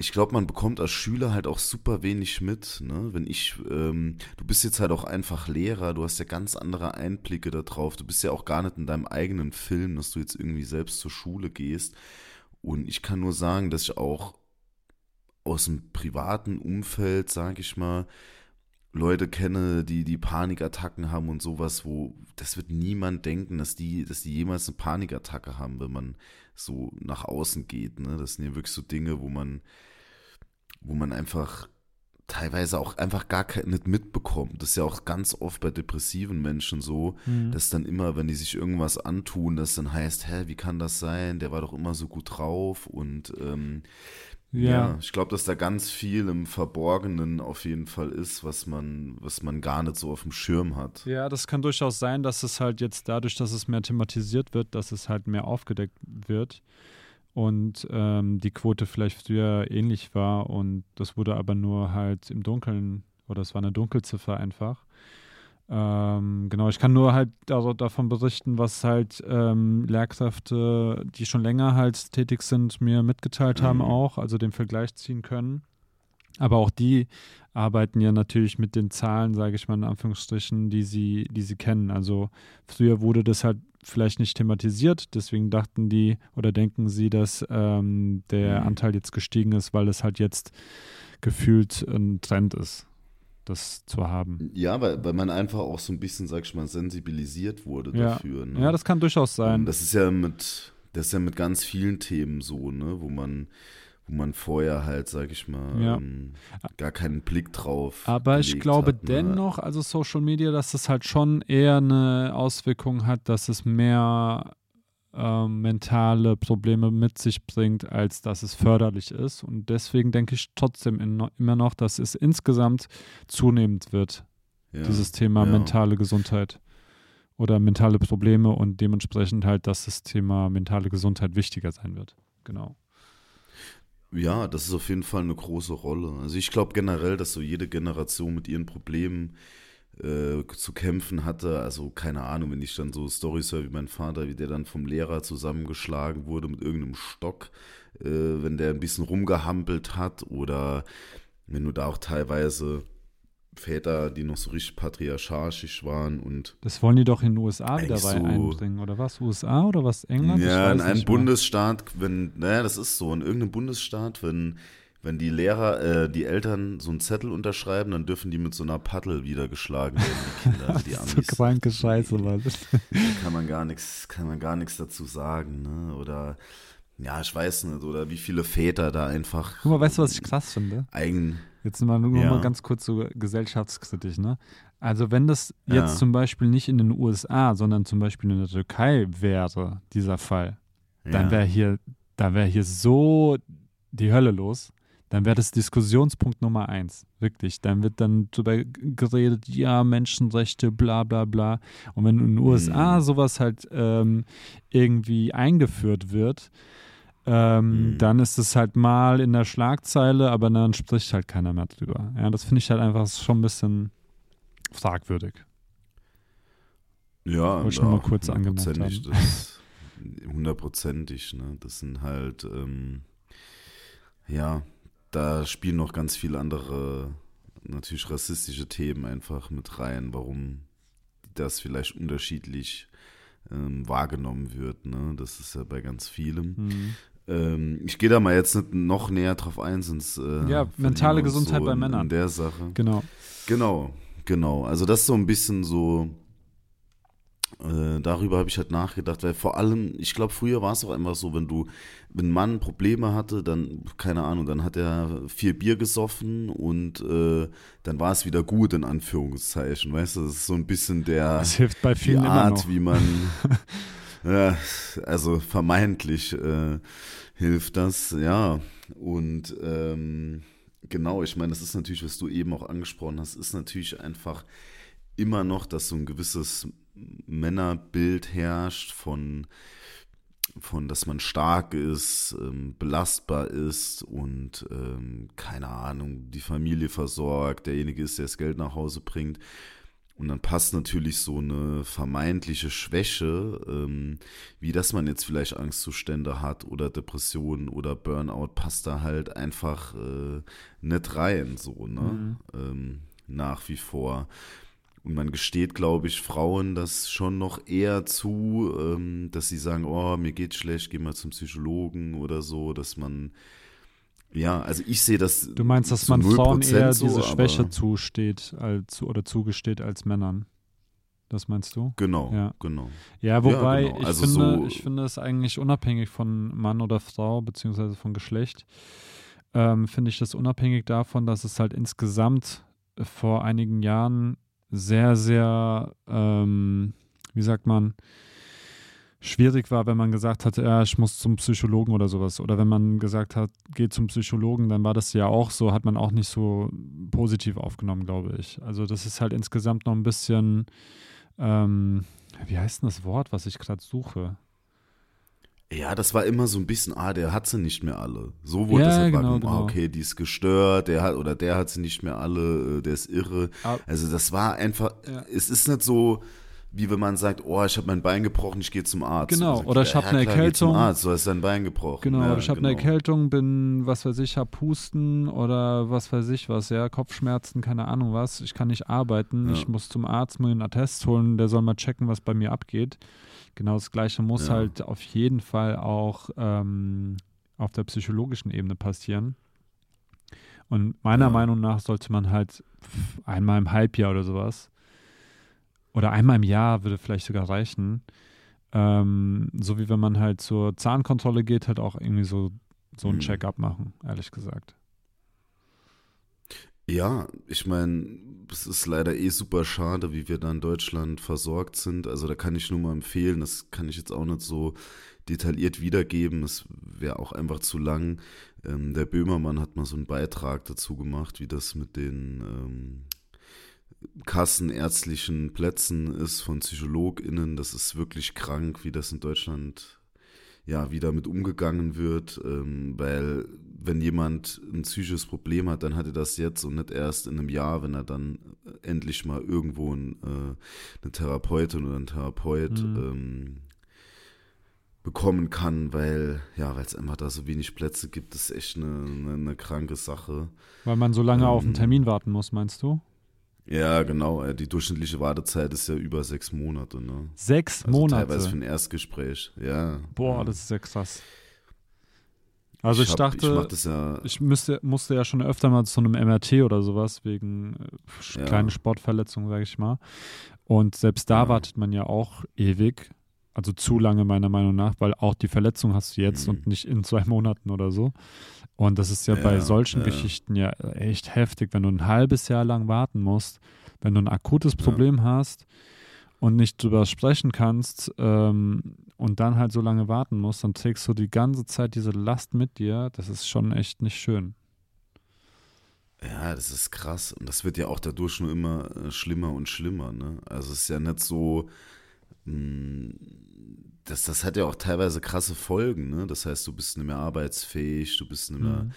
ich glaube, man bekommt als Schüler halt auch super wenig mit. Ne? Wenn ich, ähm, du bist jetzt halt auch einfach Lehrer, du hast ja ganz andere Einblicke darauf. Du bist ja auch gar nicht in deinem eigenen Film, dass du jetzt irgendwie selbst zur Schule gehst. Und ich kann nur sagen, dass ich auch aus dem privaten Umfeld, sage ich mal, Leute kenne, die die Panikattacken haben und sowas, wo das wird niemand denken, dass die, dass die jemals eine Panikattacke haben, wenn man so nach außen geht. Ne? Das sind ja wirklich so Dinge, wo man, wo man einfach teilweise auch einfach gar nicht mitbekommt. Das ist ja auch ganz oft bei depressiven Menschen so, mhm. dass dann immer, wenn die sich irgendwas antun, das dann heißt, hä, wie kann das sein? Der war doch immer so gut drauf und ähm, ja. ja. ich glaube, dass da ganz viel im Verborgenen auf jeden Fall ist, was man, was man gar nicht so auf dem Schirm hat. Ja, das kann durchaus sein, dass es halt jetzt dadurch, dass es mehr thematisiert wird, dass es halt mehr aufgedeckt wird und ähm, die Quote vielleicht früher ähnlich war und das wurde aber nur halt im Dunkeln oder es war eine Dunkelziffer einfach. Ähm, genau, ich kann nur halt also davon berichten, was halt ähm, Lehrkräfte, die schon länger halt tätig sind, mir mitgeteilt mhm. haben auch, also den Vergleich ziehen können. Aber auch die arbeiten ja natürlich mit den Zahlen, sage ich mal in Anführungsstrichen, die sie, die sie kennen. Also früher wurde das halt vielleicht nicht thematisiert, deswegen dachten die oder denken sie, dass ähm, der mhm. Anteil jetzt gestiegen ist, weil es halt jetzt gefühlt ein Trend ist das zu haben. Ja, weil, weil man einfach auch so ein bisschen, sag ich mal, sensibilisiert wurde ja. dafür. Ne? Ja, das kann durchaus sein. Das ist ja mit, das ist ja mit ganz vielen Themen so, ne, wo man, wo man vorher halt, sag ich mal, ja. ähm, gar keinen Blick drauf. Aber ich glaube hat, ne? dennoch, also Social Media, dass das halt schon eher eine Auswirkung hat, dass es mehr ähm, mentale Probleme mit sich bringt, als dass es förderlich ist. Und deswegen denke ich trotzdem in, immer noch, dass es insgesamt zunehmend wird, ja. dieses Thema ja. mentale Gesundheit oder mentale Probleme und dementsprechend halt, dass das Thema mentale Gesundheit wichtiger sein wird. Genau. Ja, das ist auf jeden Fall eine große Rolle. Also ich glaube generell, dass so jede Generation mit ihren Problemen äh, zu kämpfen hatte. Also keine Ahnung, wenn ich dann so Storys höre wie mein Vater, wie der dann vom Lehrer zusammengeschlagen wurde mit irgendeinem Stock, äh, wenn der ein bisschen rumgehampelt hat oder wenn du da auch teilweise Väter, die noch so richtig patriarchisch waren und das wollen die doch in den USA wieder so, einbringen, oder was? USA oder was? England? Ja, in einem Bundesstaat, wenn, naja, das ist so, in irgendeinem Bundesstaat, wenn wenn die Lehrer, äh, die Eltern so einen Zettel unterschreiben, dann dürfen die mit so einer Paddel wieder geschlagen werden, die Kinder, die Amis. so kranke Scheiße, Mann. kann man gar nichts, kann man gar nichts dazu sagen, ne? Oder ja, ich weiß nicht, oder wie viele Väter da einfach. Guck mal, weißt du, was ich krass finde? Eigen. Jetzt mal, nur ja. mal ganz kurz so gesellschaftskritisch, ne? Also, wenn das jetzt ja. zum Beispiel nicht in den USA, sondern zum Beispiel in der Türkei wäre, dieser Fall, dann wäre hier, da wäre hier so die Hölle los dann wäre das Diskussionspunkt Nummer eins. Wirklich. Dann wird dann darüber geredet, ja, Menschenrechte, bla bla bla. Und wenn in den USA mhm. sowas halt ähm, irgendwie eingeführt wird, ähm, mhm. dann ist es halt mal in der Schlagzeile, aber dann spricht halt keiner mehr drüber. Ja, das finde ich halt einfach schon ein bisschen fragwürdig. Ja, Wollte ich nochmal kurz angemerkt haben. Hundertprozentig, ne? Das sind halt, ähm, ja, da spielen noch ganz viele andere, natürlich rassistische Themen einfach mit rein, warum das vielleicht unterschiedlich ähm, wahrgenommen wird. Ne? Das ist ja bei ganz vielem. Mhm. Ähm, ich gehe da mal jetzt nicht noch näher drauf ein, sonst. Äh, ja, mentale Gesundheit so bei Männern. In der Sache. Genau. Genau, genau. Also, das ist so ein bisschen so äh, darüber habe ich halt nachgedacht, weil vor allem, ich glaube, früher war es auch einfach so, wenn du, wenn ein Mann Probleme hatte, dann, keine Ahnung, dann hat er vier Bier gesoffen und äh, dann war es wieder gut, in Anführungszeichen, weißt du, das ist so ein bisschen der das hilft bei vielen die Art, wie man, ja, also vermeintlich äh, hilft das, ja, und ähm, genau, ich meine, das ist natürlich, was du eben auch angesprochen hast, ist natürlich einfach immer noch, dass so ein gewisses Männerbild herrscht von, von dass man stark ist, ähm, belastbar ist und ähm, keine Ahnung, die Familie versorgt, derjenige ist, der das Geld nach Hause bringt. Und dann passt natürlich so eine vermeintliche Schwäche, ähm, wie dass man jetzt vielleicht Angstzustände hat oder Depressionen oder Burnout, passt da halt einfach äh, nicht rein, so, ne? Mhm. Ähm, nach wie vor. Und man gesteht, glaube ich, Frauen das schon noch eher zu, ähm, dass sie sagen, oh, mir geht's schlecht, geh mal zum Psychologen oder so, dass man ja, also ich sehe das. Du meinst, dass man Frauen eher so, diese Schwäche zusteht als, oder zugesteht als Männern? Das meinst du? Genau, ja. genau. Ja, wobei ja, genau. Also ich, finde, so ich finde es eigentlich unabhängig von Mann oder Frau, beziehungsweise von Geschlecht, ähm, finde ich das unabhängig davon, dass es halt insgesamt vor einigen Jahren sehr, sehr, ähm, wie sagt man, schwierig war, wenn man gesagt hat, ja, ich muss zum Psychologen oder sowas. Oder wenn man gesagt hat, geht zum Psychologen, dann war das ja auch so, hat man auch nicht so positiv aufgenommen, glaube ich. Also das ist halt insgesamt noch ein bisschen, ähm, wie heißt denn das Wort, was ich gerade suche? Ja, das war immer so ein bisschen, ah, der hat sie nicht mehr alle. So wurde ja, das halt genau, ah, genau. ah, okay, die ist gestört, der hat oder der hat sie nicht mehr alle, äh, der ist irre. Also das war einfach, ja. es ist nicht so, wie wenn man sagt, oh, ich habe mein Bein gebrochen, ich gehe zum Arzt. Genau, sagt, oder ich habe ja, eine Erkältung. Zum Arzt, du hast dein Bein gebrochen. Genau, ja, ich habe genau. eine Erkältung, bin, was weiß ich, habe Husten oder was weiß ich was, ja, Kopfschmerzen, keine Ahnung was. Ich kann nicht arbeiten, ja. ich muss zum Arzt mir einen Attest holen, der soll mal checken, was bei mir abgeht. Genau das Gleiche muss halt auf jeden Fall auch ähm, auf der psychologischen Ebene passieren. Und meiner Meinung nach sollte man halt einmal im Halbjahr oder sowas oder einmal im Jahr würde vielleicht sogar reichen. Ähm, so wie wenn man halt zur Zahnkontrolle geht, halt auch irgendwie so, so ein mhm. Check-up machen, ehrlich gesagt. Ja, ich meine, es ist leider eh super schade, wie wir da in Deutschland versorgt sind. Also da kann ich nur mal empfehlen, das kann ich jetzt auch nicht so detailliert wiedergeben. Es wäre auch einfach zu lang. Ähm, der Böhmermann hat mal so einen Beitrag dazu gemacht, wie das mit den ähm, kassenärztlichen Plätzen ist von PsychologInnen. Das ist wirklich krank, wie das in Deutschland ja, wie damit umgegangen wird, ähm, weil wenn jemand ein psychisches Problem hat, dann hat er das jetzt und nicht erst in einem Jahr, wenn er dann endlich mal irgendwo ein, äh, eine Therapeutin oder einen Therapeut mhm. ähm, bekommen kann, weil ja, weil es einfach da so wenig Plätze gibt, ist echt eine, eine, eine kranke Sache. Weil man so lange ähm, auf einen Termin warten muss, meinst du? Ja, genau. Äh, die durchschnittliche Wartezeit ist ja über sechs Monate. Ne? Sechs also Monate? Teilweise für ein Erstgespräch, ja. Boah, ja. das ist ja krass. Also ich, ich hab, dachte, ich, ja ich müsste, musste ja schon öfter mal zu einem MRT oder sowas wegen äh, ja. kleinen Sportverletzungen, sage ich mal. Und selbst da wartet man ja auch ewig. Also zu lange meiner Meinung nach, weil auch die Verletzung hast du jetzt mhm. und nicht in zwei Monaten oder so. Und das ist ja, ja bei solchen ja. Geschichten ja echt heftig, wenn du ein halbes Jahr lang warten musst, wenn du ein akutes Problem ja. hast und nicht drüber sprechen kannst ähm, und dann halt so lange warten musst, dann trägst du die ganze Zeit diese Last mit dir. Das ist schon echt nicht schön. Ja, das ist krass. Und das wird ja auch dadurch nur immer äh, schlimmer und schlimmer. Ne? Also es ist ja nicht so, mh, hm, das, das hat ja auch teilweise krasse Folgen, ne? Das heißt, du bist nicht mehr arbeitsfähig, du bist nicht mehr mhm.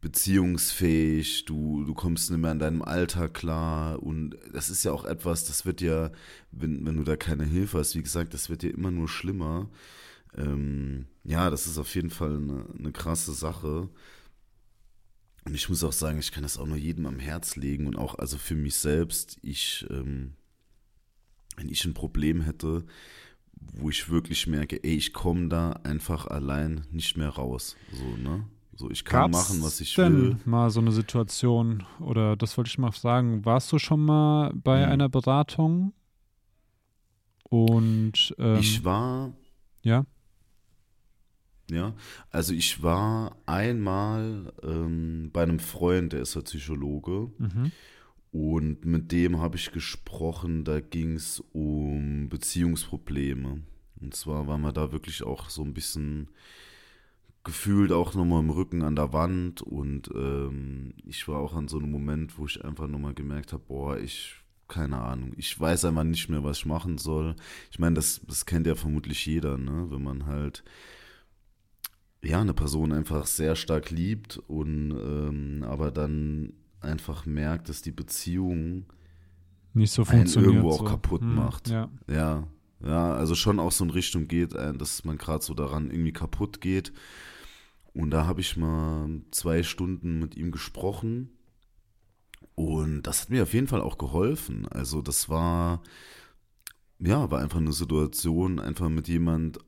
beziehungsfähig, du, du kommst nicht mehr an deinem Alltag klar. Und das ist ja auch etwas, das wird ja, wenn, wenn du da keine Hilfe hast, wie gesagt, das wird ja immer nur schlimmer. Ähm, ja, das ist auf jeden Fall eine, eine krasse Sache. Und ich muss auch sagen, ich kann das auch nur jedem am Herz legen und auch also für mich selbst, ich, ähm, wenn ich ein Problem hätte, wo ich wirklich merke, ey, ich komme da einfach allein nicht mehr raus. So, ne? So, ich kann Gab's machen, was ich denn will. mal so eine Situation, oder das wollte ich mal fragen, warst du schon mal bei hm. einer Beratung? Und ähm, ich war. Ja. Ja, also ich war einmal ähm, bei einem Freund, der ist ja Psychologe. Mhm. Und mit dem habe ich gesprochen, da ging es um Beziehungsprobleme. Und zwar waren wir da wirklich auch so ein bisschen gefühlt auch nochmal im Rücken an der Wand. Und ähm, ich war auch an so einem Moment, wo ich einfach nochmal gemerkt habe, boah, ich, keine Ahnung, ich weiß einfach nicht mehr, was ich machen soll. Ich meine, das, das kennt ja vermutlich jeder, ne? Wenn man halt ja, eine Person einfach sehr stark liebt und ähm, aber dann einfach merkt, dass die Beziehung nicht so einen funktioniert. irgendwo auch so. kaputt Hm, macht. Ja. Ja, ja, also schon auch so in Richtung geht, äh, dass man gerade so daran irgendwie kaputt geht. Und da habe ich mal zwei Stunden mit ihm gesprochen. Und das hat mir auf jeden Fall auch geholfen. Also das war, ja, war einfach eine Situation, einfach mit jemand,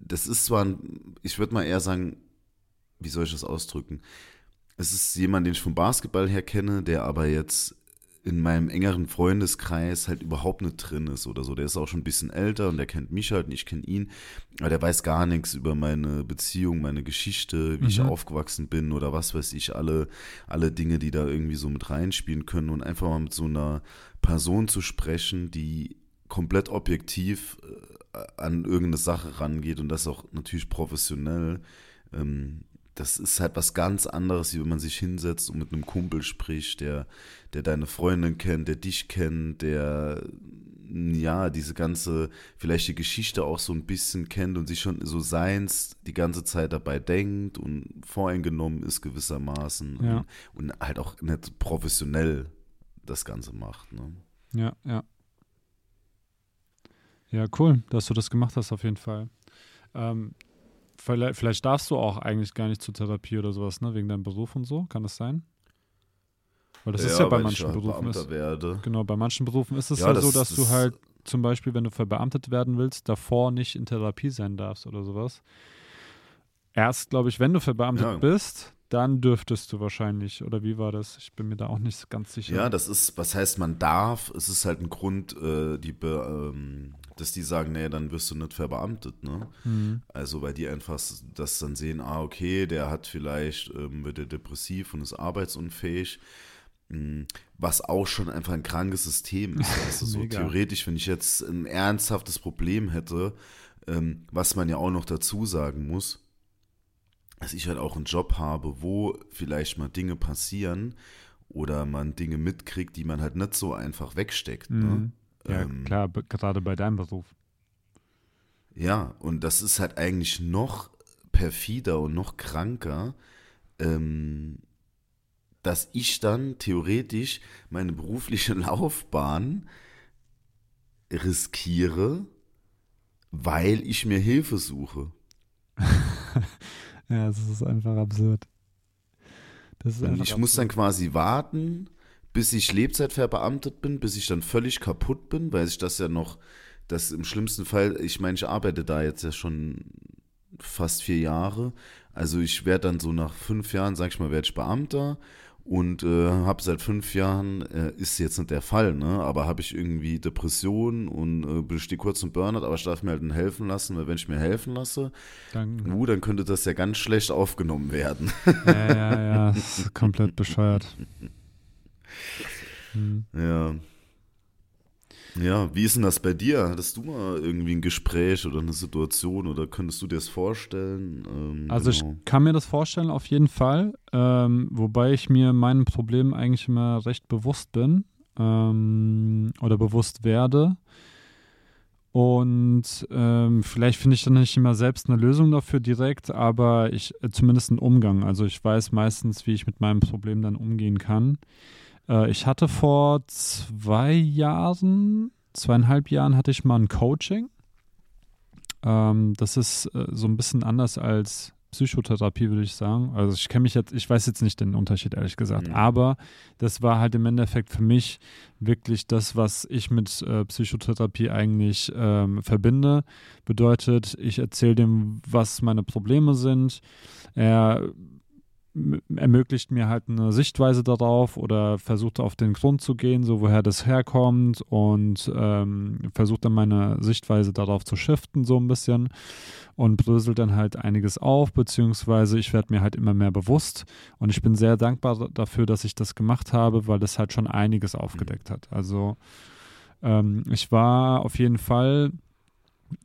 das ist zwar, ein, ich würde mal eher sagen, wie soll ich das ausdrücken? Es ist jemand, den ich vom Basketball her kenne, der aber jetzt in meinem engeren Freundeskreis halt überhaupt nicht drin ist oder so. Der ist auch schon ein bisschen älter und der kennt mich halt und ich kenne ihn. Aber der weiß gar nichts über meine Beziehung, meine Geschichte, wie ich Mhm. aufgewachsen bin oder was weiß ich, alle, alle Dinge, die da irgendwie so mit reinspielen können und einfach mal mit so einer Person zu sprechen, die komplett objektiv äh, an irgendeine Sache rangeht und das auch natürlich professionell. Ähm, das ist halt was ganz anderes, wie wenn man sich hinsetzt und mit einem Kumpel spricht, der, der deine Freundin kennt, der dich kennt, der ja diese ganze, vielleicht die Geschichte auch so ein bisschen kennt und sich schon so seins die ganze Zeit dabei denkt und voreingenommen ist gewissermaßen Ja. und, und halt auch nicht professionell das Ganze macht. Ne? Ja, ja. Ja, cool, dass du das gemacht hast, auf jeden Fall. Ähm, vielleicht, vielleicht darfst du auch eigentlich gar nicht zur Therapie oder sowas, ne? Wegen deinem Beruf und so. Kann das sein? Weil das ist ja bei manchen halt Berufen. Ist, genau, bei manchen Berufen ist es Ja, ja, das- so, dass das- du halt zum Beispiel, wenn du verbeamtet werden willst, davor nicht in Therapie sein darfst oder sowas. Erst, glaube ich, wenn du verbeamtet Ja. bist, dann dürftest du wahrscheinlich, oder wie war das? Ich bin mir da auch nicht ganz sicher. Ja, das ist, was heißt man darf, es ist halt ein Grund, äh, die, ähm, dass die sagen, nee, dann wirst du nicht verbeamtet, ne? Mhm. Also weil die einfach das dann sehen, ah, okay, der hat vielleicht, ähm, wird er depressiv und ist arbeitsunfähig. Mm, Was auch schon einfach ein krankes System ist. Also so theoretisch, wenn ich jetzt ein ernsthaftes Problem hätte, ähm, was man ja auch noch dazu sagen muss, dass ich halt auch einen Job habe, wo vielleicht mal Dinge passieren oder man Dinge mitkriegt, die man halt nicht so einfach wegsteckt. Ne? Mhm. Ja, Ähm, klar, gerade bei deinem Beruf. Ja, und das ist halt eigentlich noch perfider und noch kranker, ähm, dass ich dann theoretisch meine berufliche Laufbahn riskiere, weil ich mir Hilfe suche. Ja, das ist einfach absurd. Ist einfach ich muss dann absurd. quasi warten, bis ich lebzeitverbeamtet bin, bis ich dann völlig kaputt bin, weil ich das ja noch, das im schlimmsten Fall, ich meine, ich arbeite da jetzt ja schon fast vier Jahre. Also ich werde dann so nach fünf Jahren, sag ich mal, werde ich Beamter und äh, habe seit fünf Jahren, äh, ist jetzt nicht der Fall, ne? aber habe ich irgendwie Depressionen und äh, bestehe kurz im Burnout, aber ich darf mir halt dann helfen lassen, weil wenn ich mir helfen lasse, Dann, uh, dann könnte das ja ganz schlecht aufgenommen werden. ja, ja, ja, das ist komplett bescheuert. Hm. Ja. Ja, wie ist denn das bei dir? Hattest du mal irgendwie ein Gespräch oder eine Situation oder könntest du dir das vorstellen? Ähm, Also genau. ich kann mir das vorstellen, auf jeden Fall. Ähm, wobei ich mir meinen Problemen eigentlich immer recht bewusst bin ähm, oder bewusst werde. Und ähm, vielleicht finde ich dann nicht immer selbst eine Lösung dafür direkt, aber ich äh, zumindest einen Umgang. Also ich weiß meistens, wie ich mit meinem Problem dann umgehen kann. Äh, ich hatte vor zwei Jahren, zweieinhalb Jahren hatte ich mal ein Coaching. Ähm, das ist äh, so ein bisschen anders als Psychotherapie, würde ich sagen. Also ich kenne mich jetzt, ich weiß jetzt nicht den Unterschied, ehrlich gesagt, Mhm. aber das war halt im Endeffekt für mich wirklich das, was ich mit äh, Psychotherapie eigentlich ähm, verbinde. Bedeutet, ich erzähle dem, was meine Probleme sind. Er ermöglicht mir halt eine Sichtweise darauf oder versucht auf den Grund zu gehen, so woher das herkommt und ähm, versucht dann meine Sichtweise darauf zu shiften so ein bisschen und bröselt dann halt einiges auf, beziehungsweise ich werde mir halt immer mehr bewusst und ich bin sehr dankbar da- dafür, dass ich das gemacht habe, weil das halt schon einiges aufgedeckt hat. Also ähm, ich war auf jeden Fall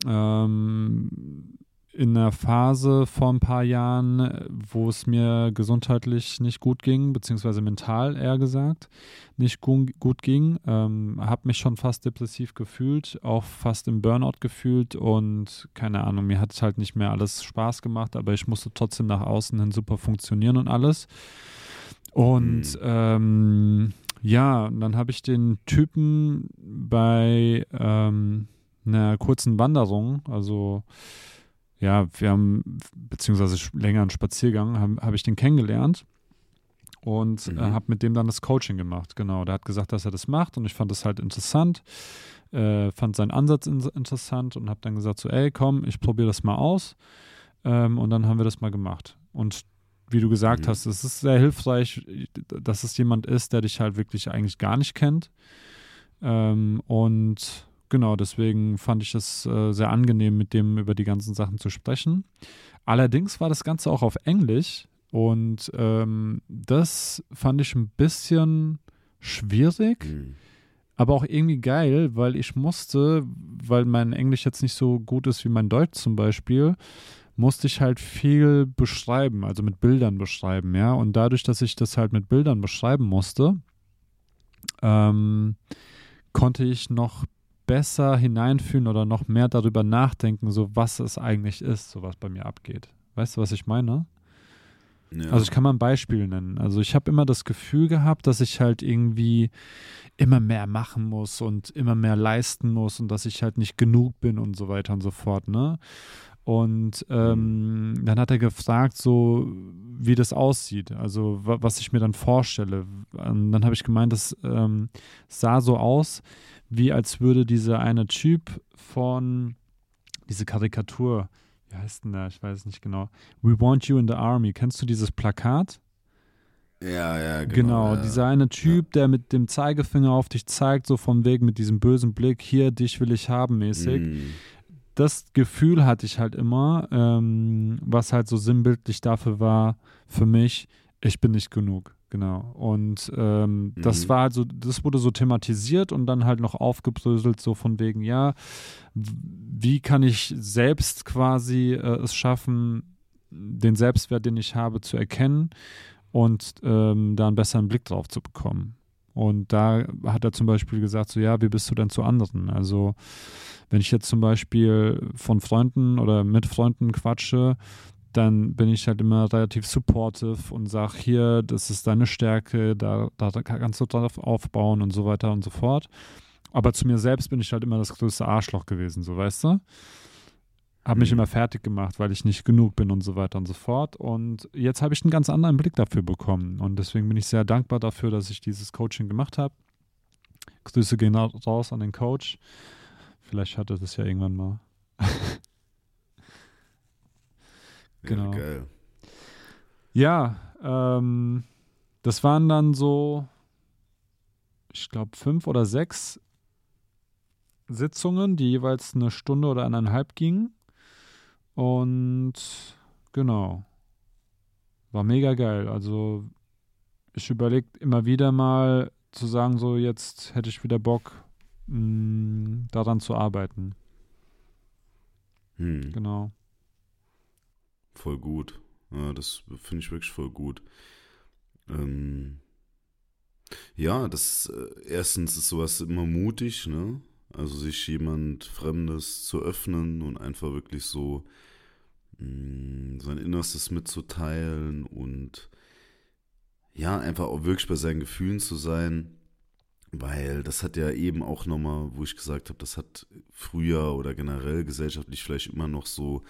ähm, in einer Phase vor ein paar Jahren, wo es mir gesundheitlich nicht gut ging, beziehungsweise mental eher gesagt, nicht gu gut ging. Ähm, habe mich schon fast depressiv gefühlt, auch fast im Burnout gefühlt und keine Ahnung, mir hat es halt nicht mehr alles Spaß gemacht, aber ich musste trotzdem nach außen hin super funktionieren und alles. Und Mhm. ähm, ja, dann habe ich den Typen bei ähm, einer kurzen Wanderung, also ja, wir haben, beziehungsweise länger einen Spaziergang, habe hab ich den kennengelernt und äh, Mhm. äh, habe mit dem dann das Coaching gemacht. Genau, der hat gesagt, dass er das macht und ich fand das halt interessant, äh, fand seinen Ansatz in interessant und habe dann gesagt so, ey, komm, ich probiere das mal aus ähm, und dann haben wir das mal gemacht. Und wie du gesagt Mhm. hast, es ist sehr hilfreich, dass es jemand ist, der dich halt wirklich eigentlich gar nicht kennt. Ähm, und genau, deswegen fand ich es äh, sehr angenehm, mit dem über die ganzen Sachen zu sprechen. Allerdings war das Ganze auch auf Englisch und ähm, das fand ich ein bisschen schwierig, Mhm. aber auch irgendwie geil, weil ich musste, weil mein Englisch jetzt nicht so gut ist wie mein Deutsch zum Beispiel, musste ich halt viel beschreiben, also mit Bildern beschreiben, ja. Und dadurch, dass ich das halt mit Bildern beschreiben musste, ähm, konnte ich noch besser hineinfühlen oder noch mehr darüber nachdenken, so was es eigentlich ist, so was bei mir abgeht. Weißt du, was ich meine? Ja. Also ich kann mal ein Beispiel nennen. Also ich habe immer das Gefühl gehabt, dass ich halt irgendwie immer mehr machen muss und immer mehr leisten muss und dass ich halt nicht genug bin und so weiter und so fort, ne? Und ähm, dann hat er gefragt, so wie das aussieht, also wa was ich mir dann vorstelle. Und dann habe ich gemeint, das ähm, sah so aus, wie als würde dieser eine Typ von diese Karikatur, wie heißt denn der? Ich weiß es nicht genau. We want you in the army. Kennst du dieses Plakat? ja, ja, genau. Genau, ja. dieser eine Typ, der mit dem Zeigefinger auf dich zeigt, so von wegen mit diesem bösen Blick, hier, dich will ich haben, mäßig. Mhm. Das Gefühl hatte ich halt immer, ähm, was halt so sinnbildlich dafür war, für mich, ich bin nicht genug. Genau. Und ähm, das Mhm. war halt so, das wurde so thematisiert und dann halt noch aufgebröselt, so von wegen, ja, wie kann ich selbst quasi äh, es schaffen, den Selbstwert, den ich habe, zu erkennen und ähm, da einen besseren Blick drauf zu bekommen. Und da hat er zum Beispiel gesagt, so ja, wie bist du denn zu anderen? Also wenn ich jetzt zum Beispiel von Freunden oder mit Freunden quatsche, dann bin ich halt immer relativ supportive und sage hier, das ist deine Stärke, da, da kannst du drauf aufbauen und so weiter und so fort. Aber zu mir selbst bin ich halt immer das größte Arschloch gewesen, so weißt du? Habe mich Mhm. immer fertig gemacht, weil ich nicht genug bin und so weiter und so fort. Und jetzt habe ich einen ganz anderen Blick dafür bekommen. Und deswegen bin ich sehr dankbar dafür, dass ich dieses Coaching gemacht habe. Grüße gehen ra- raus an den Coach. Vielleicht hat er das ja irgendwann mal. genau. Ja, geil. Ja, ähm, das waren dann so, ich glaube, fünf oder sechs Sitzungen, die jeweils eine Stunde oder eineinhalb gingen. Und genau, war mega geil. Also ich überlege immer wieder mal zu sagen, so jetzt hätte ich wieder Bock, mh, daran zu arbeiten. Hm. Genau. Voll gut. Ja, das finde ich wirklich voll gut. Ähm, ja, das äh, erstens ist sowas immer mutig, ne? Also sich jemand Fremdes zu öffnen und einfach wirklich so mh, sein Innerstes mitzuteilen und ja, einfach auch wirklich bei seinen Gefühlen zu sein. Weil das hat ja eben auch nochmal, wo ich gesagt habe, das hat früher oder generell gesellschaftlich vielleicht immer noch so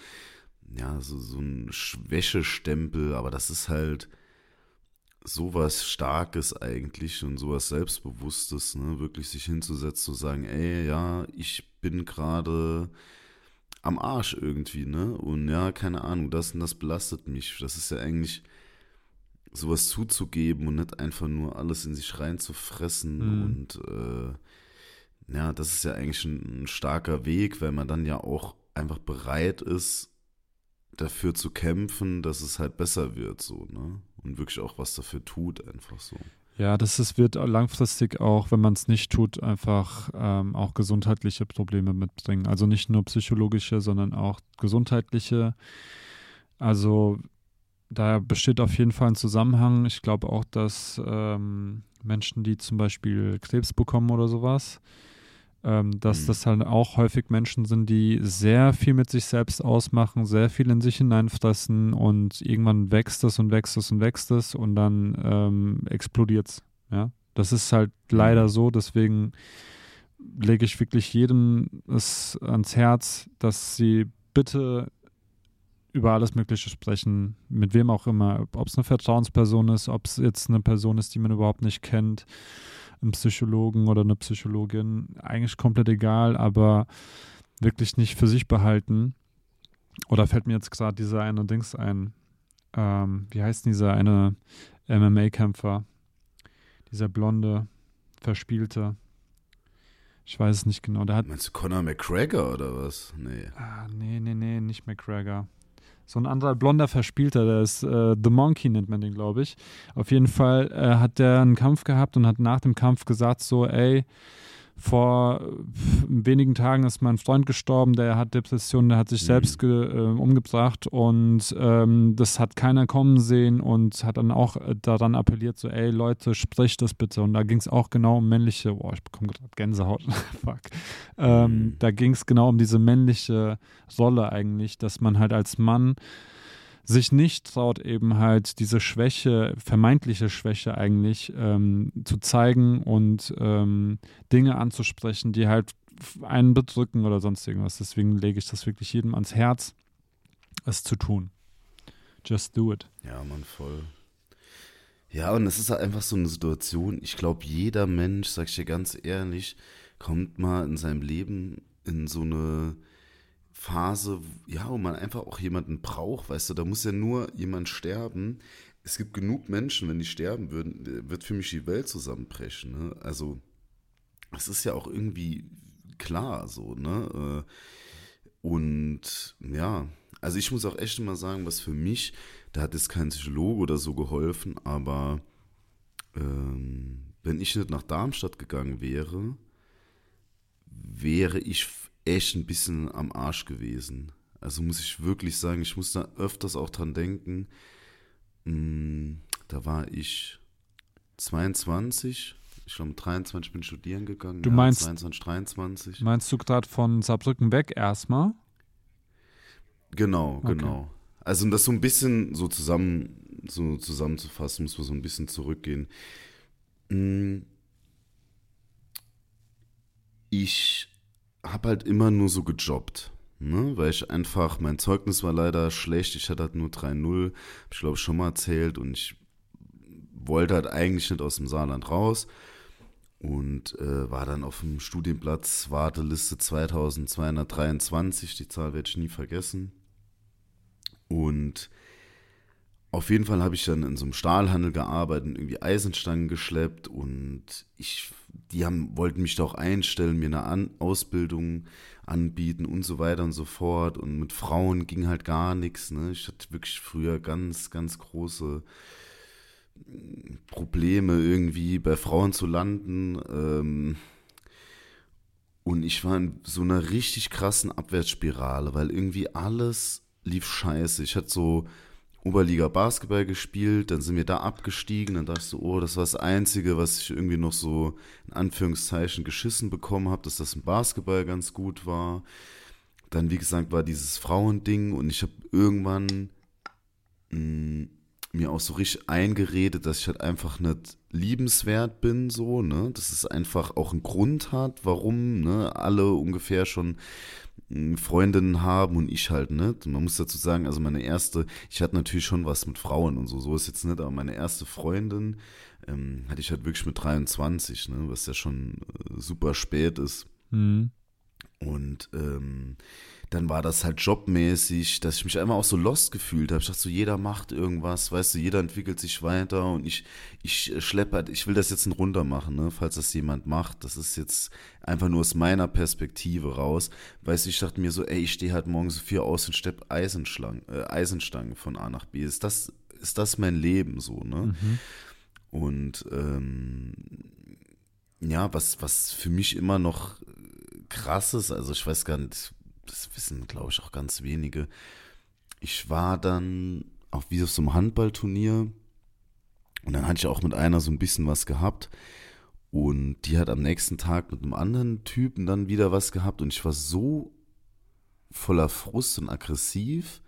ja, so, so ein Schwächestempel, aber das ist halt sowas Starkes eigentlich und sowas Selbstbewusstes, ne? Wirklich sich hinzusetzen und sagen, ey, ja, ich bin gerade am Arsch irgendwie, ne? Und ja, keine Ahnung, das und das belastet mich. Das ist ja eigentlich sowas zuzugeben und nicht einfach nur alles in sich reinzufressen Mhm. und äh, ja, das ist ja eigentlich ein, ein starker Weg, weil man dann ja auch einfach bereit ist, dafür zu kämpfen, dass es halt besser wird, so, ne? Und wirklich auch was dafür tut, einfach so. Ja, das ist, wird langfristig auch, wenn man es nicht tut, einfach ähm, auch gesundheitliche Probleme mitbringen. Also nicht nur psychologische, sondern auch gesundheitliche. Also da besteht auf jeden Fall ein Zusammenhang. Ich glaube auch, dass ähm, Menschen, die zum Beispiel Krebs bekommen oder sowas, ähm, dass Mhm. das halt auch häufig Menschen sind, die sehr viel mit sich selbst ausmachen, sehr viel in sich hineinfressen und irgendwann wächst es und wächst es und wächst es und dann ähm, explodiert es. Ja? Das ist halt leider so, deswegen lege ich wirklich jedem es ans Herz, dass sie bitte über alles Mögliche sprechen, mit wem auch immer, ob es eine Vertrauensperson ist, ob es jetzt eine Person ist, die man überhaupt nicht kennt, ein Psychologen oder eine Psychologin, eigentlich komplett egal, aber wirklich nicht für sich behalten. Oder fällt mir jetzt gerade dieser eine Dings ein, ähm, wie heißt dieser eine MMA-Kämpfer, dieser blonde, verspielte, ich weiß es nicht genau. Der hat, Meinst du Conor McGregor oder was? Nee. Ah, nee, nee, nee, nicht McGregor. So ein anderer blonder Verspielter, der ist äh, The Monkey, nennt man den, glaube ich. Auf jeden Fall äh, hat der einen Kampf gehabt und hat nach dem Kampf gesagt: so, ey, vor wenigen Tagen ist mein Freund gestorben, der hat Depressionen, der hat sich mhm. selbst äh, umgebracht und ähm, das hat keiner kommen sehen und hat dann auch äh, daran appelliert, so, ey Leute, spricht das bitte. Und da ging es auch genau um männliche, boah, ich bekomme gerade Gänsehaut, fuck. Ähm, mhm. Da ging es genau um diese männliche Rolle eigentlich, dass man halt als Mann sich nicht traut, eben halt diese Schwäche, vermeintliche Schwäche eigentlich ähm, zu zeigen und ähm, Dinge anzusprechen, die halt einen bedrücken oder sonst irgendwas. Deswegen lege ich das wirklich jedem ans Herz, es zu tun. Just do it. Ja, man, voll. Ja, und es ist halt einfach so eine Situation, ich glaube, jeder Mensch, sag ich dir ganz ehrlich, kommt mal in seinem Leben in so eine Phase, ja, wo man einfach auch jemanden braucht, weißt du, da muss ja nur jemand sterben. Es gibt genug Menschen, wenn die sterben würden, wird für mich die Welt zusammenbrechen. Ne? Also, es ist ja auch irgendwie klar so, ne? Äh, und ja, also ich muss auch echt mal sagen, was für mich, da hat jetzt kein Psychologe oder so geholfen, aber ähm, wenn ich nicht nach Darmstadt gegangen wäre, wäre ich echt ein bisschen am Arsch gewesen. Also muss ich wirklich sagen, ich muss da öfters auch dran denken. Mm, da war ich 22, ich glaube 23 bin ich studieren gegangen. Du meinst, ja, 22, 23. Meinst du gerade von Saarbrücken weg erstmal? Genau, okay. genau. Also um das so ein bisschen so zusammen so zusammenzufassen, muss man so ein bisschen zurückgehen. Mm. Ich habe halt immer nur so gejobbt. Ne? Weil ich einfach, mein Zeugnis war leider schlecht. Ich hatte halt nur 3-0, habe ich glaube schon mal erzählt. Und ich wollte halt eigentlich nicht aus dem Saarland raus. Und äh, war dann auf dem Studienplatz Warteliste 2223. Die Zahl werde ich nie vergessen. Und auf jeden Fall habe ich dann in so einem Stahlhandel gearbeitet und irgendwie Eisenstangen geschleppt und ich, die haben, wollten mich da auch einstellen, mir eine An Ausbildung anbieten und so weiter und so fort. Und mit Frauen ging halt gar nichts. Ne? Ich hatte wirklich früher ganz, ganz große hm, Probleme irgendwie bei Frauen zu landen. Ähm, und ich war in so einer richtig krassen Abwärtsspirale, weil irgendwie alles lief scheiße. Ich hatte so Oberliga Basketball gespielt, dann sind wir da abgestiegen, dann dachte ich so, oh, das war das Einzige, was ich irgendwie noch so in Anführungszeichen geschissen bekommen habe, dass das im Basketball ganz gut war. Dann, wie gesagt, war dieses Frauending und ich habe irgendwann mh, mm, mir auch so richtig eingeredet, dass ich halt einfach nicht liebenswert bin, so, ne, dass es einfach auch einen Grund hat, warum, ne, alle ungefähr schon Freundinnen haben und ich halt nicht. Man muss dazu sagen, also meine erste, ich hatte natürlich schon was mit Frauen und so, so ist jetzt nicht, aber meine erste Freundin ähm, hatte ich halt wirklich mit 23, ne, was ja schon äh, super spät ist. Mhm. Und ähm, dann war das halt jobmäßig, dass ich mich einfach auch so lost gefühlt habe. Ich dachte so, jeder macht irgendwas, weißt du, jeder entwickelt sich weiter und ich, ich schleppe halt, ich will das jetzt ein runter machen, ne, falls das jemand macht. Das ist jetzt einfach nur aus meiner Perspektive raus. Weißt du, ich dachte mir so, ey, ich stehe halt morgen so viel aus und stepp Eisenstangen, äh, Eisenstangen von A nach B. Ist das, ist das mein Leben so, ne? Mhm. Und ähm, ja, was, was für mich immer noch krass ist, also ich weiß gar nicht, das wissen, glaube ich, auch ganz wenige. Ich war dann auch wie auf so einem Handballturnier und dann hatte ich auch mit einer so ein bisschen was gehabt. Und die hat am nächsten Tag mit einem anderen Typen dann wieder was gehabt und ich war so voller Frust und aggressiv,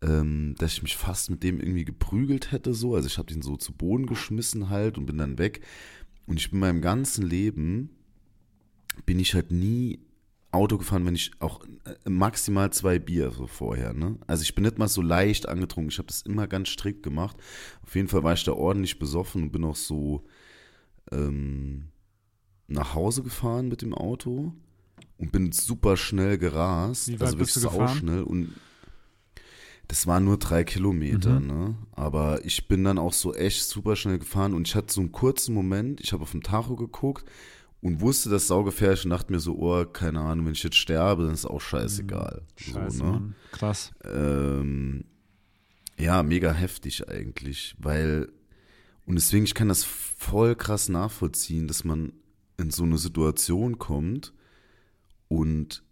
ähm, dass ich mich fast mit dem irgendwie geprügelt hätte so. Also ich habe ihn so zu Boden geschmissen halt und bin dann weg. Und ich bin meinem ganzen Leben, bin ich halt nie Auto gefahren, wenn ich auch äh, maximal zwei Bier so vorher. Ne? Also ich bin nicht mal so leicht angetrunken. Ich habe das immer ganz strikt gemacht. Auf jeden Fall war ich da ordentlich besoffen und bin auch so ähm, nach Hause gefahren mit dem Auto und bin super schnell gerast. Wie weit also bist wirklich du gefahren? sauschnell und das waren nur drei Kilometer, Mhm. ne? Aber ich bin dann auch so echt super schnell gefahren und ich hatte so einen kurzen Moment, ich habe auf dem Tacho geguckt und wusste, das ist saugefährlich und dachte mir so, oh, keine Ahnung, wenn ich jetzt sterbe, dann ist auch scheißegal. Scheiße, so, ne? Krass. Ähm, ja, mega heftig eigentlich, weil, und deswegen, ich kann das voll krass nachvollziehen, dass man in so eine Situation kommt und,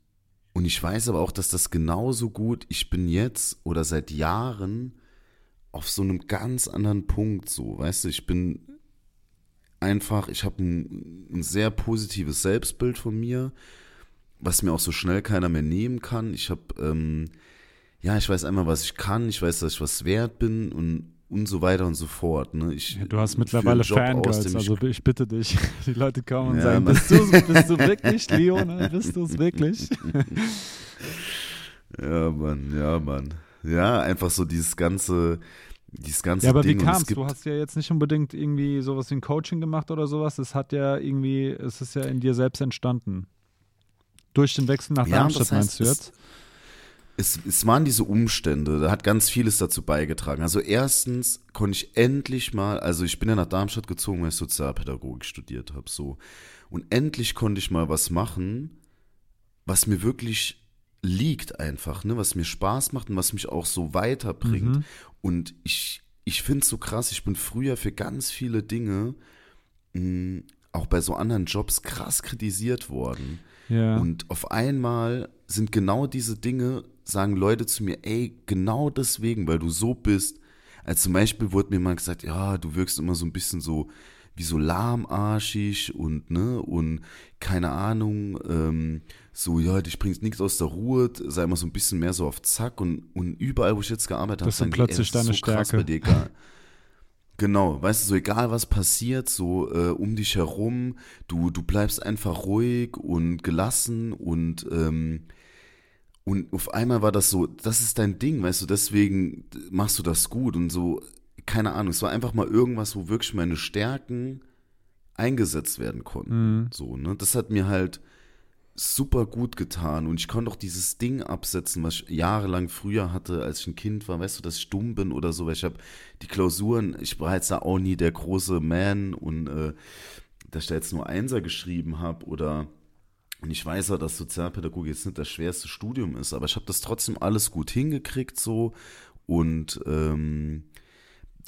und ich weiß aber auch, dass das genauso gut, ich bin jetzt oder seit Jahren auf so einem ganz anderen Punkt so, weißt du, ich bin einfach, ich habe ein, ein sehr positives Selbstbild von mir, was mir auch so schnell keiner mehr nehmen kann. Ich habe, ähm, ja, ich weiß einmal, was ich kann, ich weiß, dass ich was wert bin und, und so weiter und so fort. Ne? Ich, Ja, du hast mittlerweile aus, Fangirls, ich- also ich bitte dich. Die Leute kommen und Ja, sagen, bist du, bist du wirklich, Leone? Bist du es wirklich? Ja, Mann, ja, Mann. Ja, einfach so dieses ganze, dieses ganze Ja, aber Ding. wie es Du hast ja jetzt nicht unbedingt irgendwie sowas wie ein Coaching gemacht oder sowas. Es hat ja irgendwie, es ist ja in dir selbst entstanden. Durch den Wechsel nach Ja, Darmstadt das heißt, meinst du jetzt? es, es waren diese Umstände, da hat ganz vieles dazu beigetragen. Also erstens konnte ich endlich mal, also ich bin ja nach Darmstadt gezogen, weil ich Sozialpädagogik studiert habe, so. Und endlich konnte ich mal was machen, was mir wirklich liegt einfach, ne, was mir Spaß macht und was mich auch so weiterbringt. Mhm. Und ich, ich finde es so krass, ich bin früher für ganz viele Dinge, mh, auch bei so anderen Jobs, krass kritisiert worden. Ja. Und auf einmal sind genau diese Dinge, sagen Leute zu mir, ey, genau deswegen, weil du so bist. Als zum Beispiel wurde mir mal gesagt, ja, du wirkst immer so ein bisschen so wie so lahmarschig und ne und keine Ahnung, ähm, so ja, dich bringt nichts aus der Ruhe, sei immer so ein bisschen mehr so auf Zack und, und überall, wo ich jetzt gearbeitet habe, Das sind plötzlich das ist deine so krass Stärke. bei dir. Genau, weißt du, so egal was passiert, so äh, um dich herum, du, du bleibst einfach ruhig und gelassen und, ähm, und auf einmal war das so, das ist dein Ding, weißt du, deswegen machst du das gut und so, keine Ahnung, es war einfach mal irgendwas, wo wirklich meine Stärken eingesetzt werden konnten. Mhm. So, ne? Das hat mir halt super gut getan und ich konnte auch dieses Ding absetzen, was ich jahrelang früher hatte, als ich ein Kind war, weißt du, dass ich dumm bin oder so, weil ich habe die Klausuren, ich war jetzt da auch nie der große Man und äh, dass ich da jetzt nur Einser geschrieben habe oder und ich weiß ja, dass Sozialpädagogik jetzt nicht das schwerste Studium ist, aber ich habe das trotzdem alles gut hingekriegt so und ähm,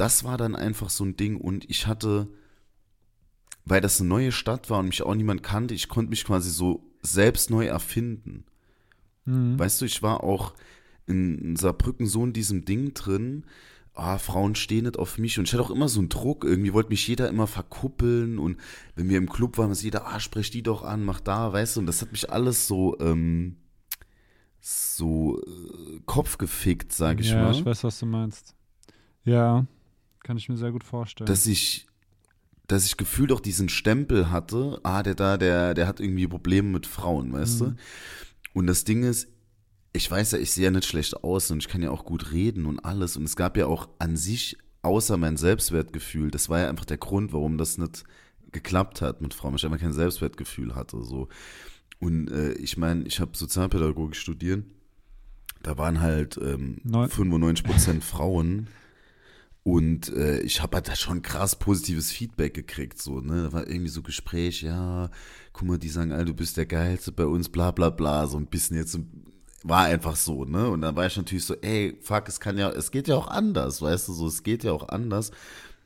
das war dann einfach so ein Ding und ich hatte, weil das eine neue Stadt war und mich auch niemand kannte, ich konnte mich quasi so selbst neu erfinden. Mhm. Weißt du, ich war auch in, Saarbrücken so in diesem Ding drin, ah, Frauen stehen nicht auf mich und ich hatte auch immer so einen Druck, irgendwie wollte mich jeder immer verkuppeln und wenn wir im Club waren, ist jeder, ah, sprech die doch an, mach da, weißt du, und das hat mich alles so, ähm, so äh, Kopf gefickt, sag ich ja, mal. ich weiß, was du meinst. Ja, kann ich mir sehr gut vorstellen. dass ich, dass ich gefühlt auch diesen Stempel hatte, ah, der da, der, der hat irgendwie Probleme mit Frauen, weißt Mhm. du? Und das Ding ist, ich weiß ja, ich sehe ja nicht schlecht aus und ich kann ja auch gut reden und alles. Und es gab ja auch an sich, außer mein Selbstwertgefühl, das war ja einfach der Grund, warum das nicht geklappt hat mit Frauen, weil ich einfach kein Selbstwertgefühl hatte. So. Und äh, ich meine, ich habe Sozialpädagogik studiert. Da waren halt ähm, Neun- 95 Prozent Frauen. Und äh, ich habe halt da schon krass positives Feedback gekriegt. So, ne? Da war irgendwie so Gespräch, ja, guck mal, die sagen, all, du bist der Geilste bei uns, bla bla bla. So ein bisschen jetzt war einfach so, ne? Und dann war ich natürlich so, ey, fuck, es kann ja, es geht ja auch anders, weißt du, so, es geht ja auch anders.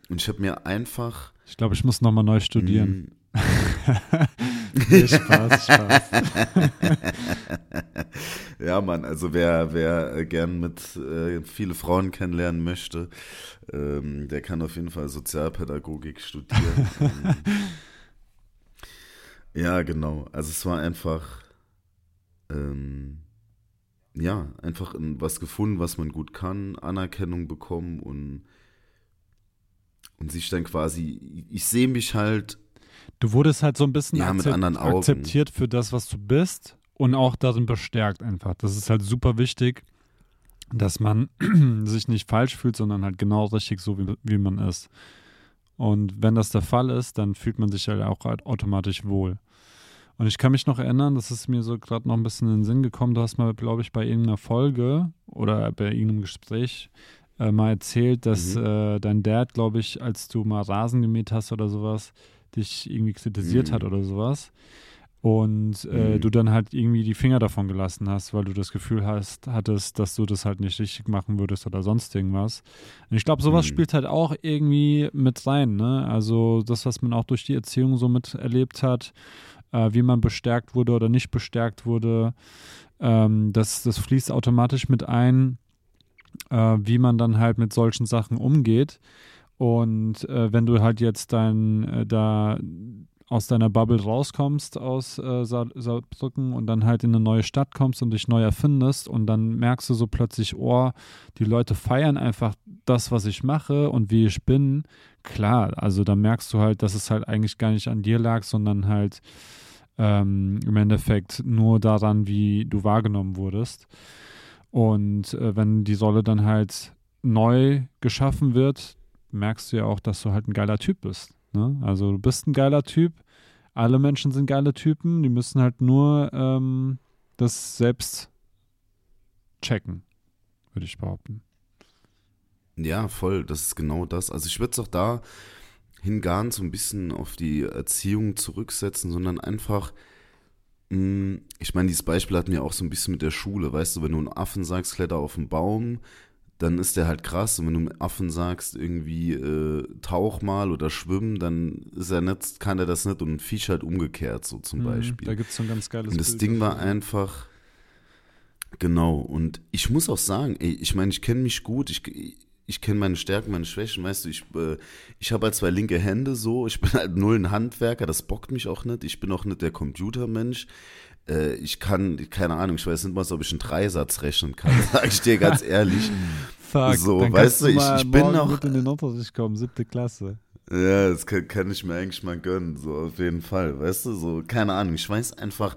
Und ich habe mir einfach ich glaube, ich muss nochmal neu studieren. mh, Nee, Spaß, Spaß. Ja, Mann, also wer, wer äh, gern mit äh, viele Frauen kennenlernen möchte, ähm, der kann auf jeden Fall Sozialpädagogik studieren. ähm, ja, genau. Also es war einfach, ähm, ja, einfach in was gefunden, was man gut kann, Anerkennung bekommen und, und sich dann quasi, ich sehe mich halt Du wurdest halt so ein bisschen Ja, mit akzept- anderen Augen. akzeptiert für das, was du bist und auch darin bestärkt einfach. Das ist halt super wichtig, dass man sich nicht falsch fühlt, sondern halt genau richtig so, wie, wie man ist. Und wenn das der Fall ist, dann fühlt man sich halt auch halt automatisch wohl. Und ich kann mich noch erinnern, das ist mir so gerade noch ein bisschen in den Sinn gekommen, du hast mal, glaube ich, bei irgendeiner Folge oder bei irgendeinem Gespräch äh, mal erzählt, dass Mhm. äh, dein Dad, glaube ich, als du mal Rasen gemäht hast oder sowas, dich irgendwie kritisiert Mhm. hat oder sowas. Und äh, Mhm. du dann halt irgendwie die Finger davon gelassen hast, weil du das Gefühl hast, hattest, dass du das halt nicht richtig machen würdest oder sonst irgendwas. Und ich glaube, sowas Mhm. spielt halt auch irgendwie mit rein, ne? Also das, was man auch durch die Erziehung so miterlebt hat, äh, wie man bestärkt wurde oder nicht bestärkt wurde, ähm, das, das fließt automatisch mit ein, äh, wie man dann halt mit solchen Sachen umgeht. Und äh, wenn du halt jetzt dein, äh, da aus deiner Bubble rauskommst aus äh, Sa Saarbrücken und dann halt in eine neue Stadt kommst und dich neu erfindest und dann merkst du so plötzlich, oh, die Leute feiern einfach das, was ich mache und wie ich bin. Klar, also da merkst du halt, dass es halt eigentlich gar nicht an dir lag, sondern halt ähm, im Endeffekt nur daran, wie du wahrgenommen wurdest. Und äh, wenn die Rolle dann halt neu geschaffen wird, merkst du ja auch, dass du halt ein geiler Typ bist. Ne? Also du bist ein geiler Typ. Alle Menschen sind geile Typen. Die müssen halt nur ähm, das selbst checken, würde ich behaupten. Ja, voll, das ist genau das. Also ich würde es auch da hin gar nicht so ein bisschen auf die Erziehung zurücksetzen, sondern einfach, mh, ich meine, dieses Beispiel hatten wir auch so ein bisschen mit der Schule, weißt du, wenn du einen Affen sagst, kletter auf den Baum, dann ist der halt krass. Und wenn du einem Affen sagst, irgendwie äh, tauch mal oder schwimmen, dann ist er nicht, kann er das nicht und ein Viech halt umgekehrt, so zum Mhm, Beispiel. Da gibt es so ein ganz geiles Und das Bild Ding war einfach, genau, und ich muss auch sagen, ey, ich meine, ich kenne mich gut, ich, ich kenne meine Stärken, meine Schwächen, weißt du, ich, äh, ich habe halt zwei linke Hände so, ich bin halt null ein Handwerker, das bockt mich auch nicht, ich bin auch nicht der Computermensch. Äh, ich kann, keine Ahnung, ich weiß nicht mal, ob ich einen Dreisatz rechnen kann, sag ich dir ganz ehrlich. Fuck, so, dann weißt du, ich- ich bin noch- mit in den Unterricht kommen, siebte Klasse. Ja, das kann, kann ich mir eigentlich mal gönnen, so auf jeden Fall, weißt du, so, keine Ahnung, ich weiß einfach,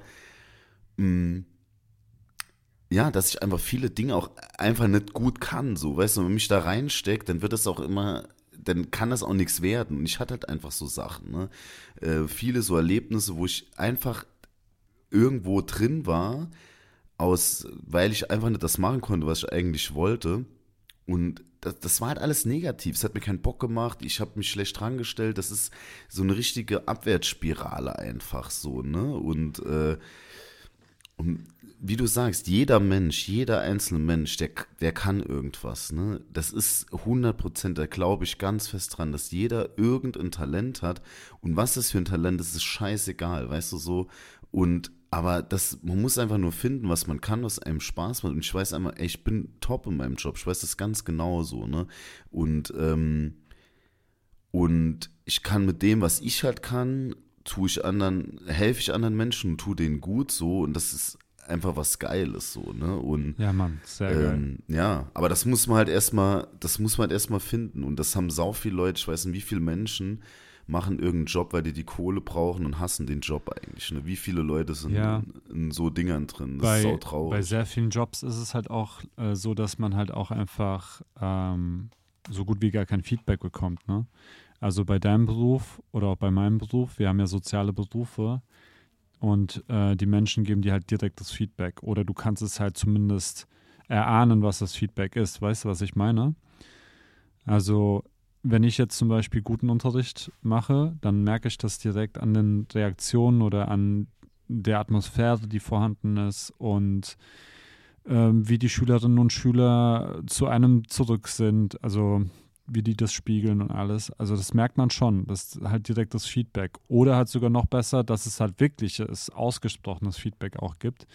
mh, ja, dass ich einfach viele Dinge auch einfach nicht gut kann, so, weißt du, wenn mich da reinsteckt, dann wird es auch immer, dann kann das auch nichts werden und ich hatte halt einfach so Sachen, ne, äh, viele so Erlebnisse, wo ich einfach irgendwo drin war, aus, weil ich einfach nicht das machen konnte, was ich eigentlich wollte und das, das war halt alles negativ. Es hat mir keinen Bock gemacht. Ich habe mich schlecht drangestellt. Das ist so eine richtige Abwärtsspirale einfach so, ne? Und, äh, und wie du sagst, jeder Mensch, jeder einzelne Mensch, der, der kann irgendwas, ne? Das ist 100 Prozent, da glaube ich ganz fest dran, dass jeder irgendein Talent hat. Und was das für ein Talent ist, ist scheißegal, weißt du so. Und aber das, man muss einfach nur finden, was man kann, was einem Spaß macht. Und ich weiß einmal, ey, ich bin top in meinem Job. Ich weiß das ganz genau so, ne? Und, ähm, und ich kann mit dem, was ich halt kann, tue ich anderen, helfe ich anderen Menschen und tue denen gut so. Und das ist einfach was Geiles so, ne? Und Ja, Mann, sehr geil. ähm, ja, aber das muss man halt erstmal, das muss man halt erstmal finden. Und das haben sau viele Leute, ich weiß nicht, wie viele Menschen machen irgendeinen Job, weil die die Kohle brauchen und hassen den Job eigentlich. Ne? Wie viele Leute sind Ja. in, in so Dingern drin? Das ist bei, sau traurig. bei sehr vielen Jobs ist es halt auch äh, so, dass man halt auch einfach ähm, so gut wie gar kein Feedback bekommt. Ne? Also bei deinem Beruf oder auch bei meinem Beruf, wir haben ja soziale Berufe und äh, die Menschen geben dir halt direkt das Feedback oder du kannst es halt zumindest erahnen, was das Feedback ist. Weißt du, was ich meine? Also wenn ich jetzt zum Beispiel guten Unterricht mache, dann merke ich das direkt an den Reaktionen oder an der Atmosphäre, die vorhanden ist und ähm, wie die Schülerinnen und Schüler zu einem zurück sind, also wie die das spiegeln und alles. Also das merkt man schon, das ist halt direkt das Feedback. Oder halt sogar noch besser, dass es halt wirkliches, ausgesprochenes Feedback auch gibt.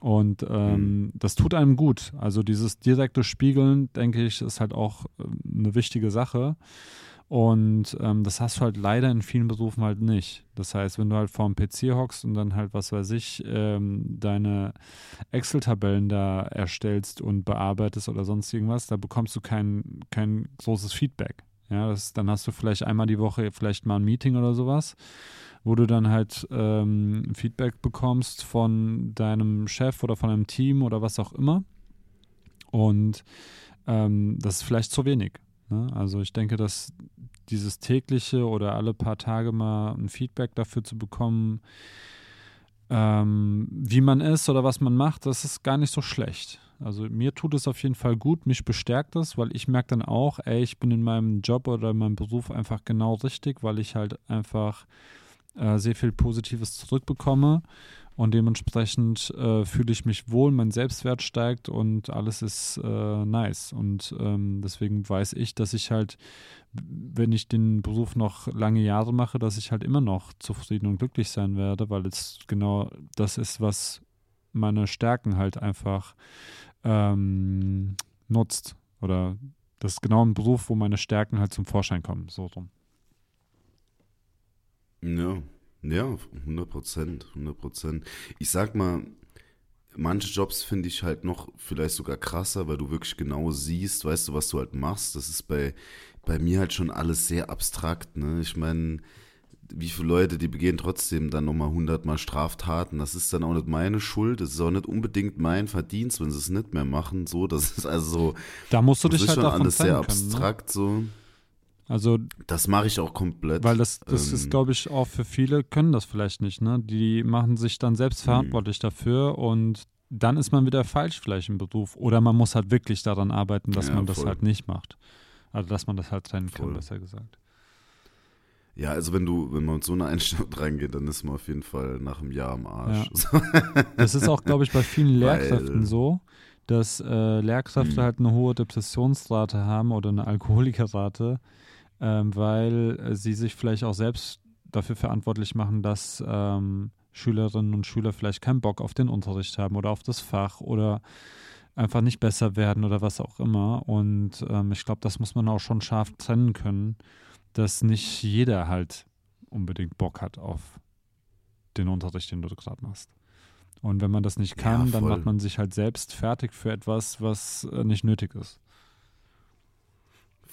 Und ähm, das tut einem gut. Also dieses direkte Spiegeln, denke ich, ist halt auch ähm, eine wichtige Sache. Und ähm, das hast du halt leider in vielen Berufen halt nicht. Das heißt, wenn du halt vor dem PC hockst und dann halt, was weiß ich, ähm, deine Excel-Tabellen da erstellst und bearbeitest oder sonst irgendwas, da bekommst du kein, kein großes Feedback. Ja, das, dann hast du vielleicht einmal die Woche vielleicht mal ein Meeting oder sowas, wo du dann halt ähm, Feedback bekommst von deinem Chef oder von einem Team oder was auch immer. Und ähm, das ist vielleicht zu wenig. Ne? Also ich denke, dass dieses tägliche oder alle paar Tage mal ein Feedback dafür zu bekommen, ähm, wie man ist oder was man macht, das ist gar nicht so schlecht. Also mir tut es auf jeden Fall gut, mich bestärkt es, weil ich merke dann auch, ey, ich bin in meinem Job oder in meinem Beruf einfach genau richtig, weil ich halt einfach äh, sehr viel Positives zurückbekomme und dementsprechend äh, fühle ich mich wohl, mein Selbstwert steigt und alles ist äh, nice. Und ähm, deswegen weiß ich, dass ich halt, wenn ich den Beruf noch lange Jahre mache, dass ich halt immer noch zufrieden und glücklich sein werde, weil es genau das ist, was meine Stärken halt einfach ähm, nutzt. Oder das ist genau ein Beruf, wo meine Stärken halt zum Vorschein kommen. So rum. Ja, ja, 100 Prozent, 100 Prozent. Ich sag mal, manche Jobs finde ich halt noch vielleicht sogar krasser, weil du wirklich genau siehst, weißt du, was du halt machst. Das ist bei, bei mir halt schon alles sehr abstrakt, ne? Ich meine, wie viele Leute, die begehen trotzdem dann nochmal hundertmal Straftaten. Das ist dann auch nicht meine Schuld. Das ist auch nicht unbedingt mein Verdienst, wenn sie es nicht mehr machen. So, das ist also so. Da musst du das dich ist halt schon alles sehr können, ne? abstrakt so. Also Das mache ich auch komplett. Weil das, das Ähm, ist, glaube ich, auch für viele können das vielleicht nicht, ne? Die machen sich dann selbst Mhm. verantwortlich dafür und dann ist man wieder falsch vielleicht im Beruf. Oder man muss halt wirklich daran arbeiten, dass Ja, man das voll. halt nicht macht. Also dass man das halt trennen kann, Voll. besser gesagt. Ja, also wenn du, wenn man mit so einer Einstellung reingeht, dann ist man auf jeden Fall nach einem Jahr am Arsch. Das ist auch, glaube ich, bei vielen Weil- Lehrkräften so, dass äh, Lehrkräfte Mhm. halt eine hohe Depressionsrate haben oder eine Alkoholikerrate, ähm, weil äh, sie sich vielleicht auch selbst dafür verantwortlich machen, dass ähm, Schülerinnen und Schüler vielleicht keinen Bock auf den Unterricht haben oder auf das Fach oder einfach nicht besser werden oder was auch immer. Und ähm, ich glaube, das muss man auch schon scharf trennen können, dass nicht jeder halt unbedingt Bock hat auf den Unterricht, den du gerade machst. Und wenn man das nicht kann, Ja, dann macht man sich halt selbst fertig für etwas, was äh, nicht nötig ist.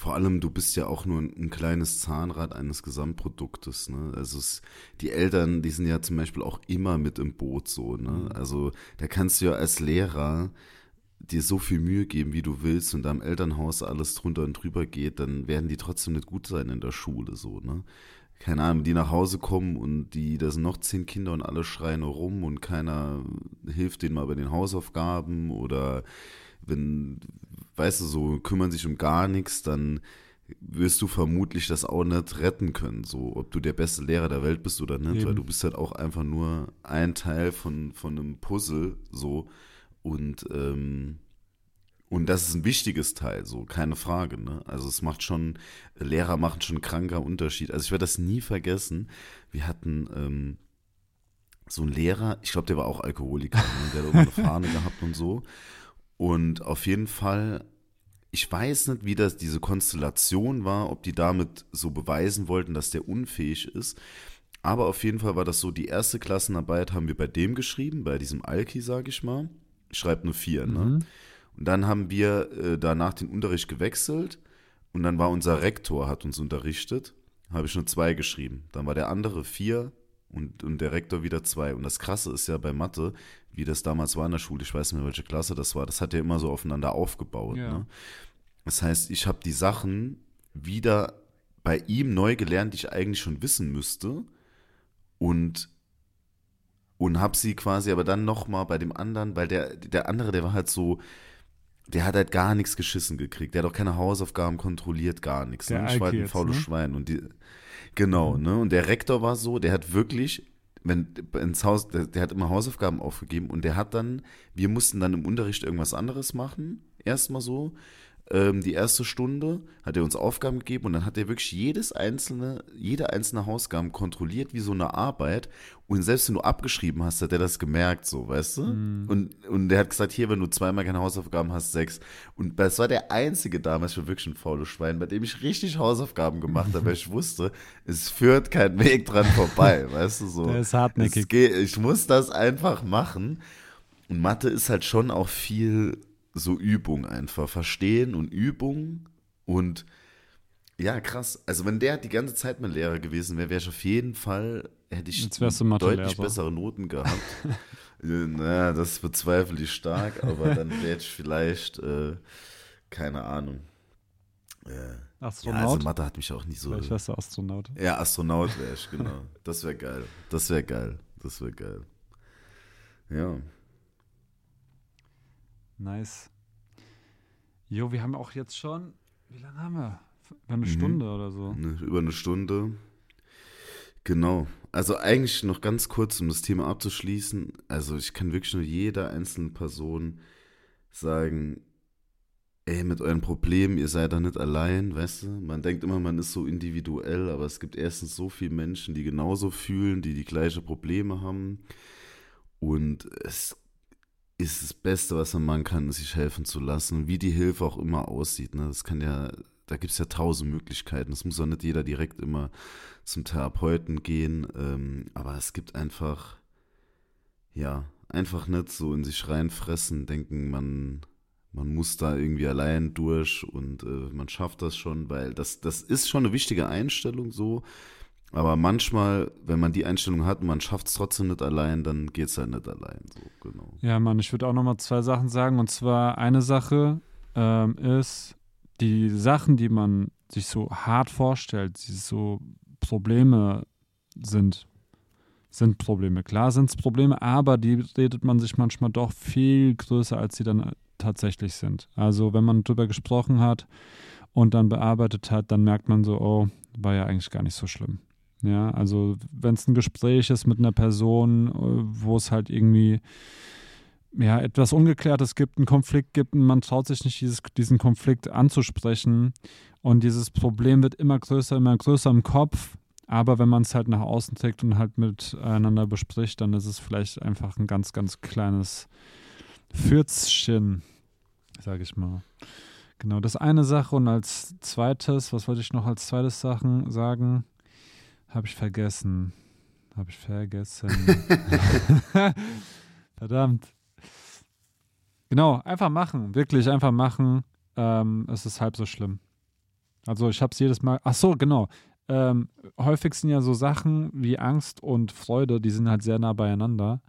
Vor allem, du bist ja auch nur ein, ein kleines Zahnrad eines Gesamtproduktes. Ne? Also es, die Eltern, die sind ja zum Beispiel auch immer mit im Boot so. Ne? Also da kannst du ja als Lehrer dir so viel Mühe geben, wie du willst, und da im Elternhaus alles drunter und drüber geht, dann werden die trotzdem nicht gut sein in der Schule so. Ne? Keine Ahnung, die nach Hause kommen und die, da sind noch zehn Kinder und alle schreien rum und keiner hilft denen mal bei den Hausaufgaben oder wenn, weißt du, so kümmern sich um gar nichts, dann wirst du vermutlich das auch nicht retten können, so ob du der beste Lehrer der Welt bist oder nicht, Eben. weil du bist halt auch einfach nur ein Teil von, von einem Puzzle, so und ähm, und das ist ein wichtiges Teil, so keine Frage. Ne? Also es macht schon, Lehrer machen schon einen kranker Unterschied. Also ich werde das nie vergessen. Wir hatten ähm, so einen Lehrer, ich glaube, der war auch Alkoholiker, ne? der hat auch eine Fahne gehabt und so. Und auf jeden Fall, ich weiß nicht, wie das diese Konstellation war, ob die damit so beweisen wollten, dass der unfähig ist. Aber auf jeden Fall war das so, die erste Klassenarbeit haben wir bei dem geschrieben, bei diesem Alki, sage ich mal. Schreibt eine 4, ne? Mhm. Und dann haben wir äh, danach den Unterricht gewechselt und dann war unser Rektor, hat uns unterrichtet, habe ich nur zwei geschrieben. Dann war der andere vier und, und der Rektor wieder zwei. Und das Krasse ist ja bei Mathe, wie das damals war in der Schule, ich weiß nicht mehr, welche Klasse das war, das hat ja immer so aufeinander aufgebaut. Ja. Ne? Das heißt, ich habe die Sachen wieder bei ihm neu gelernt, die ich eigentlich schon wissen müsste und und habe sie quasi aber dann noch mal bei dem anderen, weil der der andere, der war halt so der hat halt gar nichts geschissen gekriegt. Der hat auch keine Hausaufgaben kontrolliert, gar nichts. Der Ne? Ich war halt ein faules ne? Schwein. Und die, genau, ne? Und der Rektor war so, der hat wirklich, wenn ins Haus, der, der hat immer Hausaufgaben aufgegeben und der hat dann, wir mussten dann im Unterricht irgendwas anderes machen, erstmal so. Ähm, die erste Stunde hat er uns Aufgaben gegeben und dann hat er wirklich jedes einzelne, jede einzelne Hausaufgaben kontrolliert wie so eine Arbeit. Und selbst wenn du abgeschrieben hast, hat er das gemerkt, so, weißt du? Und, und der hat gesagt, hier, wenn du zweimal keine Hausaufgaben hast, sechs. Und das war der einzige damals, war wirklich ein faules Schwein, bei dem ich richtig Hausaufgaben gemacht habe, weil ich wusste, es führt kein Weg dran vorbei, weißt du, so. Der ist hartnäckig. Es geht, ich muss das einfach machen. Und Mathe ist halt schon auch viel so Übung einfach. Verstehen und Übung. Und Ja, krass. Also wenn der die ganze Zeit mein Lehrer gewesen wäre, wäre ich auf jeden Fall, hätte ich Jetzt wärst du deutlich bessere Noten gehabt. Äh, naja, das bezweifle ich stark, aber dann wäre ich vielleicht, äh, keine Ahnung. Äh, ja, also Astronaut? Mathe hat mich auch nicht so. Vielleicht wärst du Astronaut. Ja, Astronaut wäre ich, genau. Das wäre geil. Das wäre geil. Das wäre geil. Ja. Nice. Jo, wir haben auch jetzt schon, wie lange haben wir? Eine Mhm. Stunde oder so. Über eine Stunde. Genau. Also eigentlich noch ganz kurz, um das Thema abzuschließen. Also ich kann wirklich nur jeder einzelnen Person sagen, ey, mit euren Problemen, ihr seid da nicht allein, weißt du? Man denkt immer, man ist so individuell, aber es gibt erstens so viele Menschen, die genauso fühlen, die die gleichen Probleme haben. Und es ist das Beste, was man machen kann, sich helfen zu lassen. Wie die Hilfe auch immer aussieht. Ne? Das kann ja, da gibt es ja tausend Möglichkeiten. Es muss auch nicht jeder direkt immer zum Therapeuten gehen. Ähm, aber es gibt einfach, ja, einfach nicht so in sich reinfressen, denken, man, man muss da irgendwie allein durch und äh, man schafft das schon, weil das, das ist schon eine wichtige Einstellung so. Aber manchmal, wenn man die Einstellung hat und man schafft es trotzdem nicht allein, dann geht es halt nicht allein. So, genau. Ja, Mann, ich würde auch noch mal zwei Sachen sagen. Und zwar eine Sache ähm, ist, die Sachen, die man sich so hart vorstellt, die so Probleme sind, sind Probleme. Klar sind es Probleme, aber die redet man sich manchmal doch viel größer, als sie dann tatsächlich sind. Also wenn man drüber gesprochen hat und dann bearbeitet hat, dann merkt man so, oh, war ja eigentlich gar nicht so schlimm. Ja, also wenn es ein Gespräch ist mit einer Person, äh, wo es halt irgendwie ja, etwas Ungeklärtes gibt, einen Konflikt gibt und man traut sich nicht, dieses, diesen Konflikt anzusprechen. Und dieses Problem wird immer größer, immer größer im Kopf. Aber wenn man es halt nach außen trägt und halt miteinander bespricht, dann ist es vielleicht einfach ein ganz, ganz kleines Fürzchen, sage ich mal. Genau, das eine Sache. Und als zweites, was wollte ich noch als zweites Sachen sagen? Habe ich vergessen. Habe ich vergessen. Verdammt. Genau, einfach machen. Wirklich einfach machen. Ähm, es ist halb so schlimm. Also ich habe es jedes Mal. Ach so, genau. Ähm, häufig sind ja so Sachen wie Angst und Freude, die sind halt sehr nah beieinander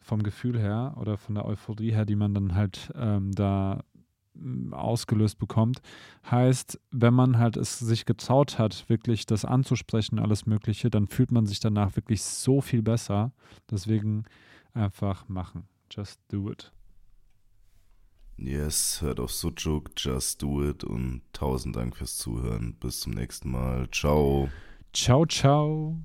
vom Gefühl her oder von der Euphorie her, die man dann halt ähm, da ausgelöst bekommt. Heißt, wenn man halt es sich getraut hat, wirklich das anzusprechen, alles Mögliche, dann fühlt man sich danach wirklich so viel besser. Deswegen einfach machen. Just do it. Yes, hört auf Sucuk, just do it und tausend Dank fürs Zuhören. Bis zum nächsten Mal. Ciao. Ciao, ciao.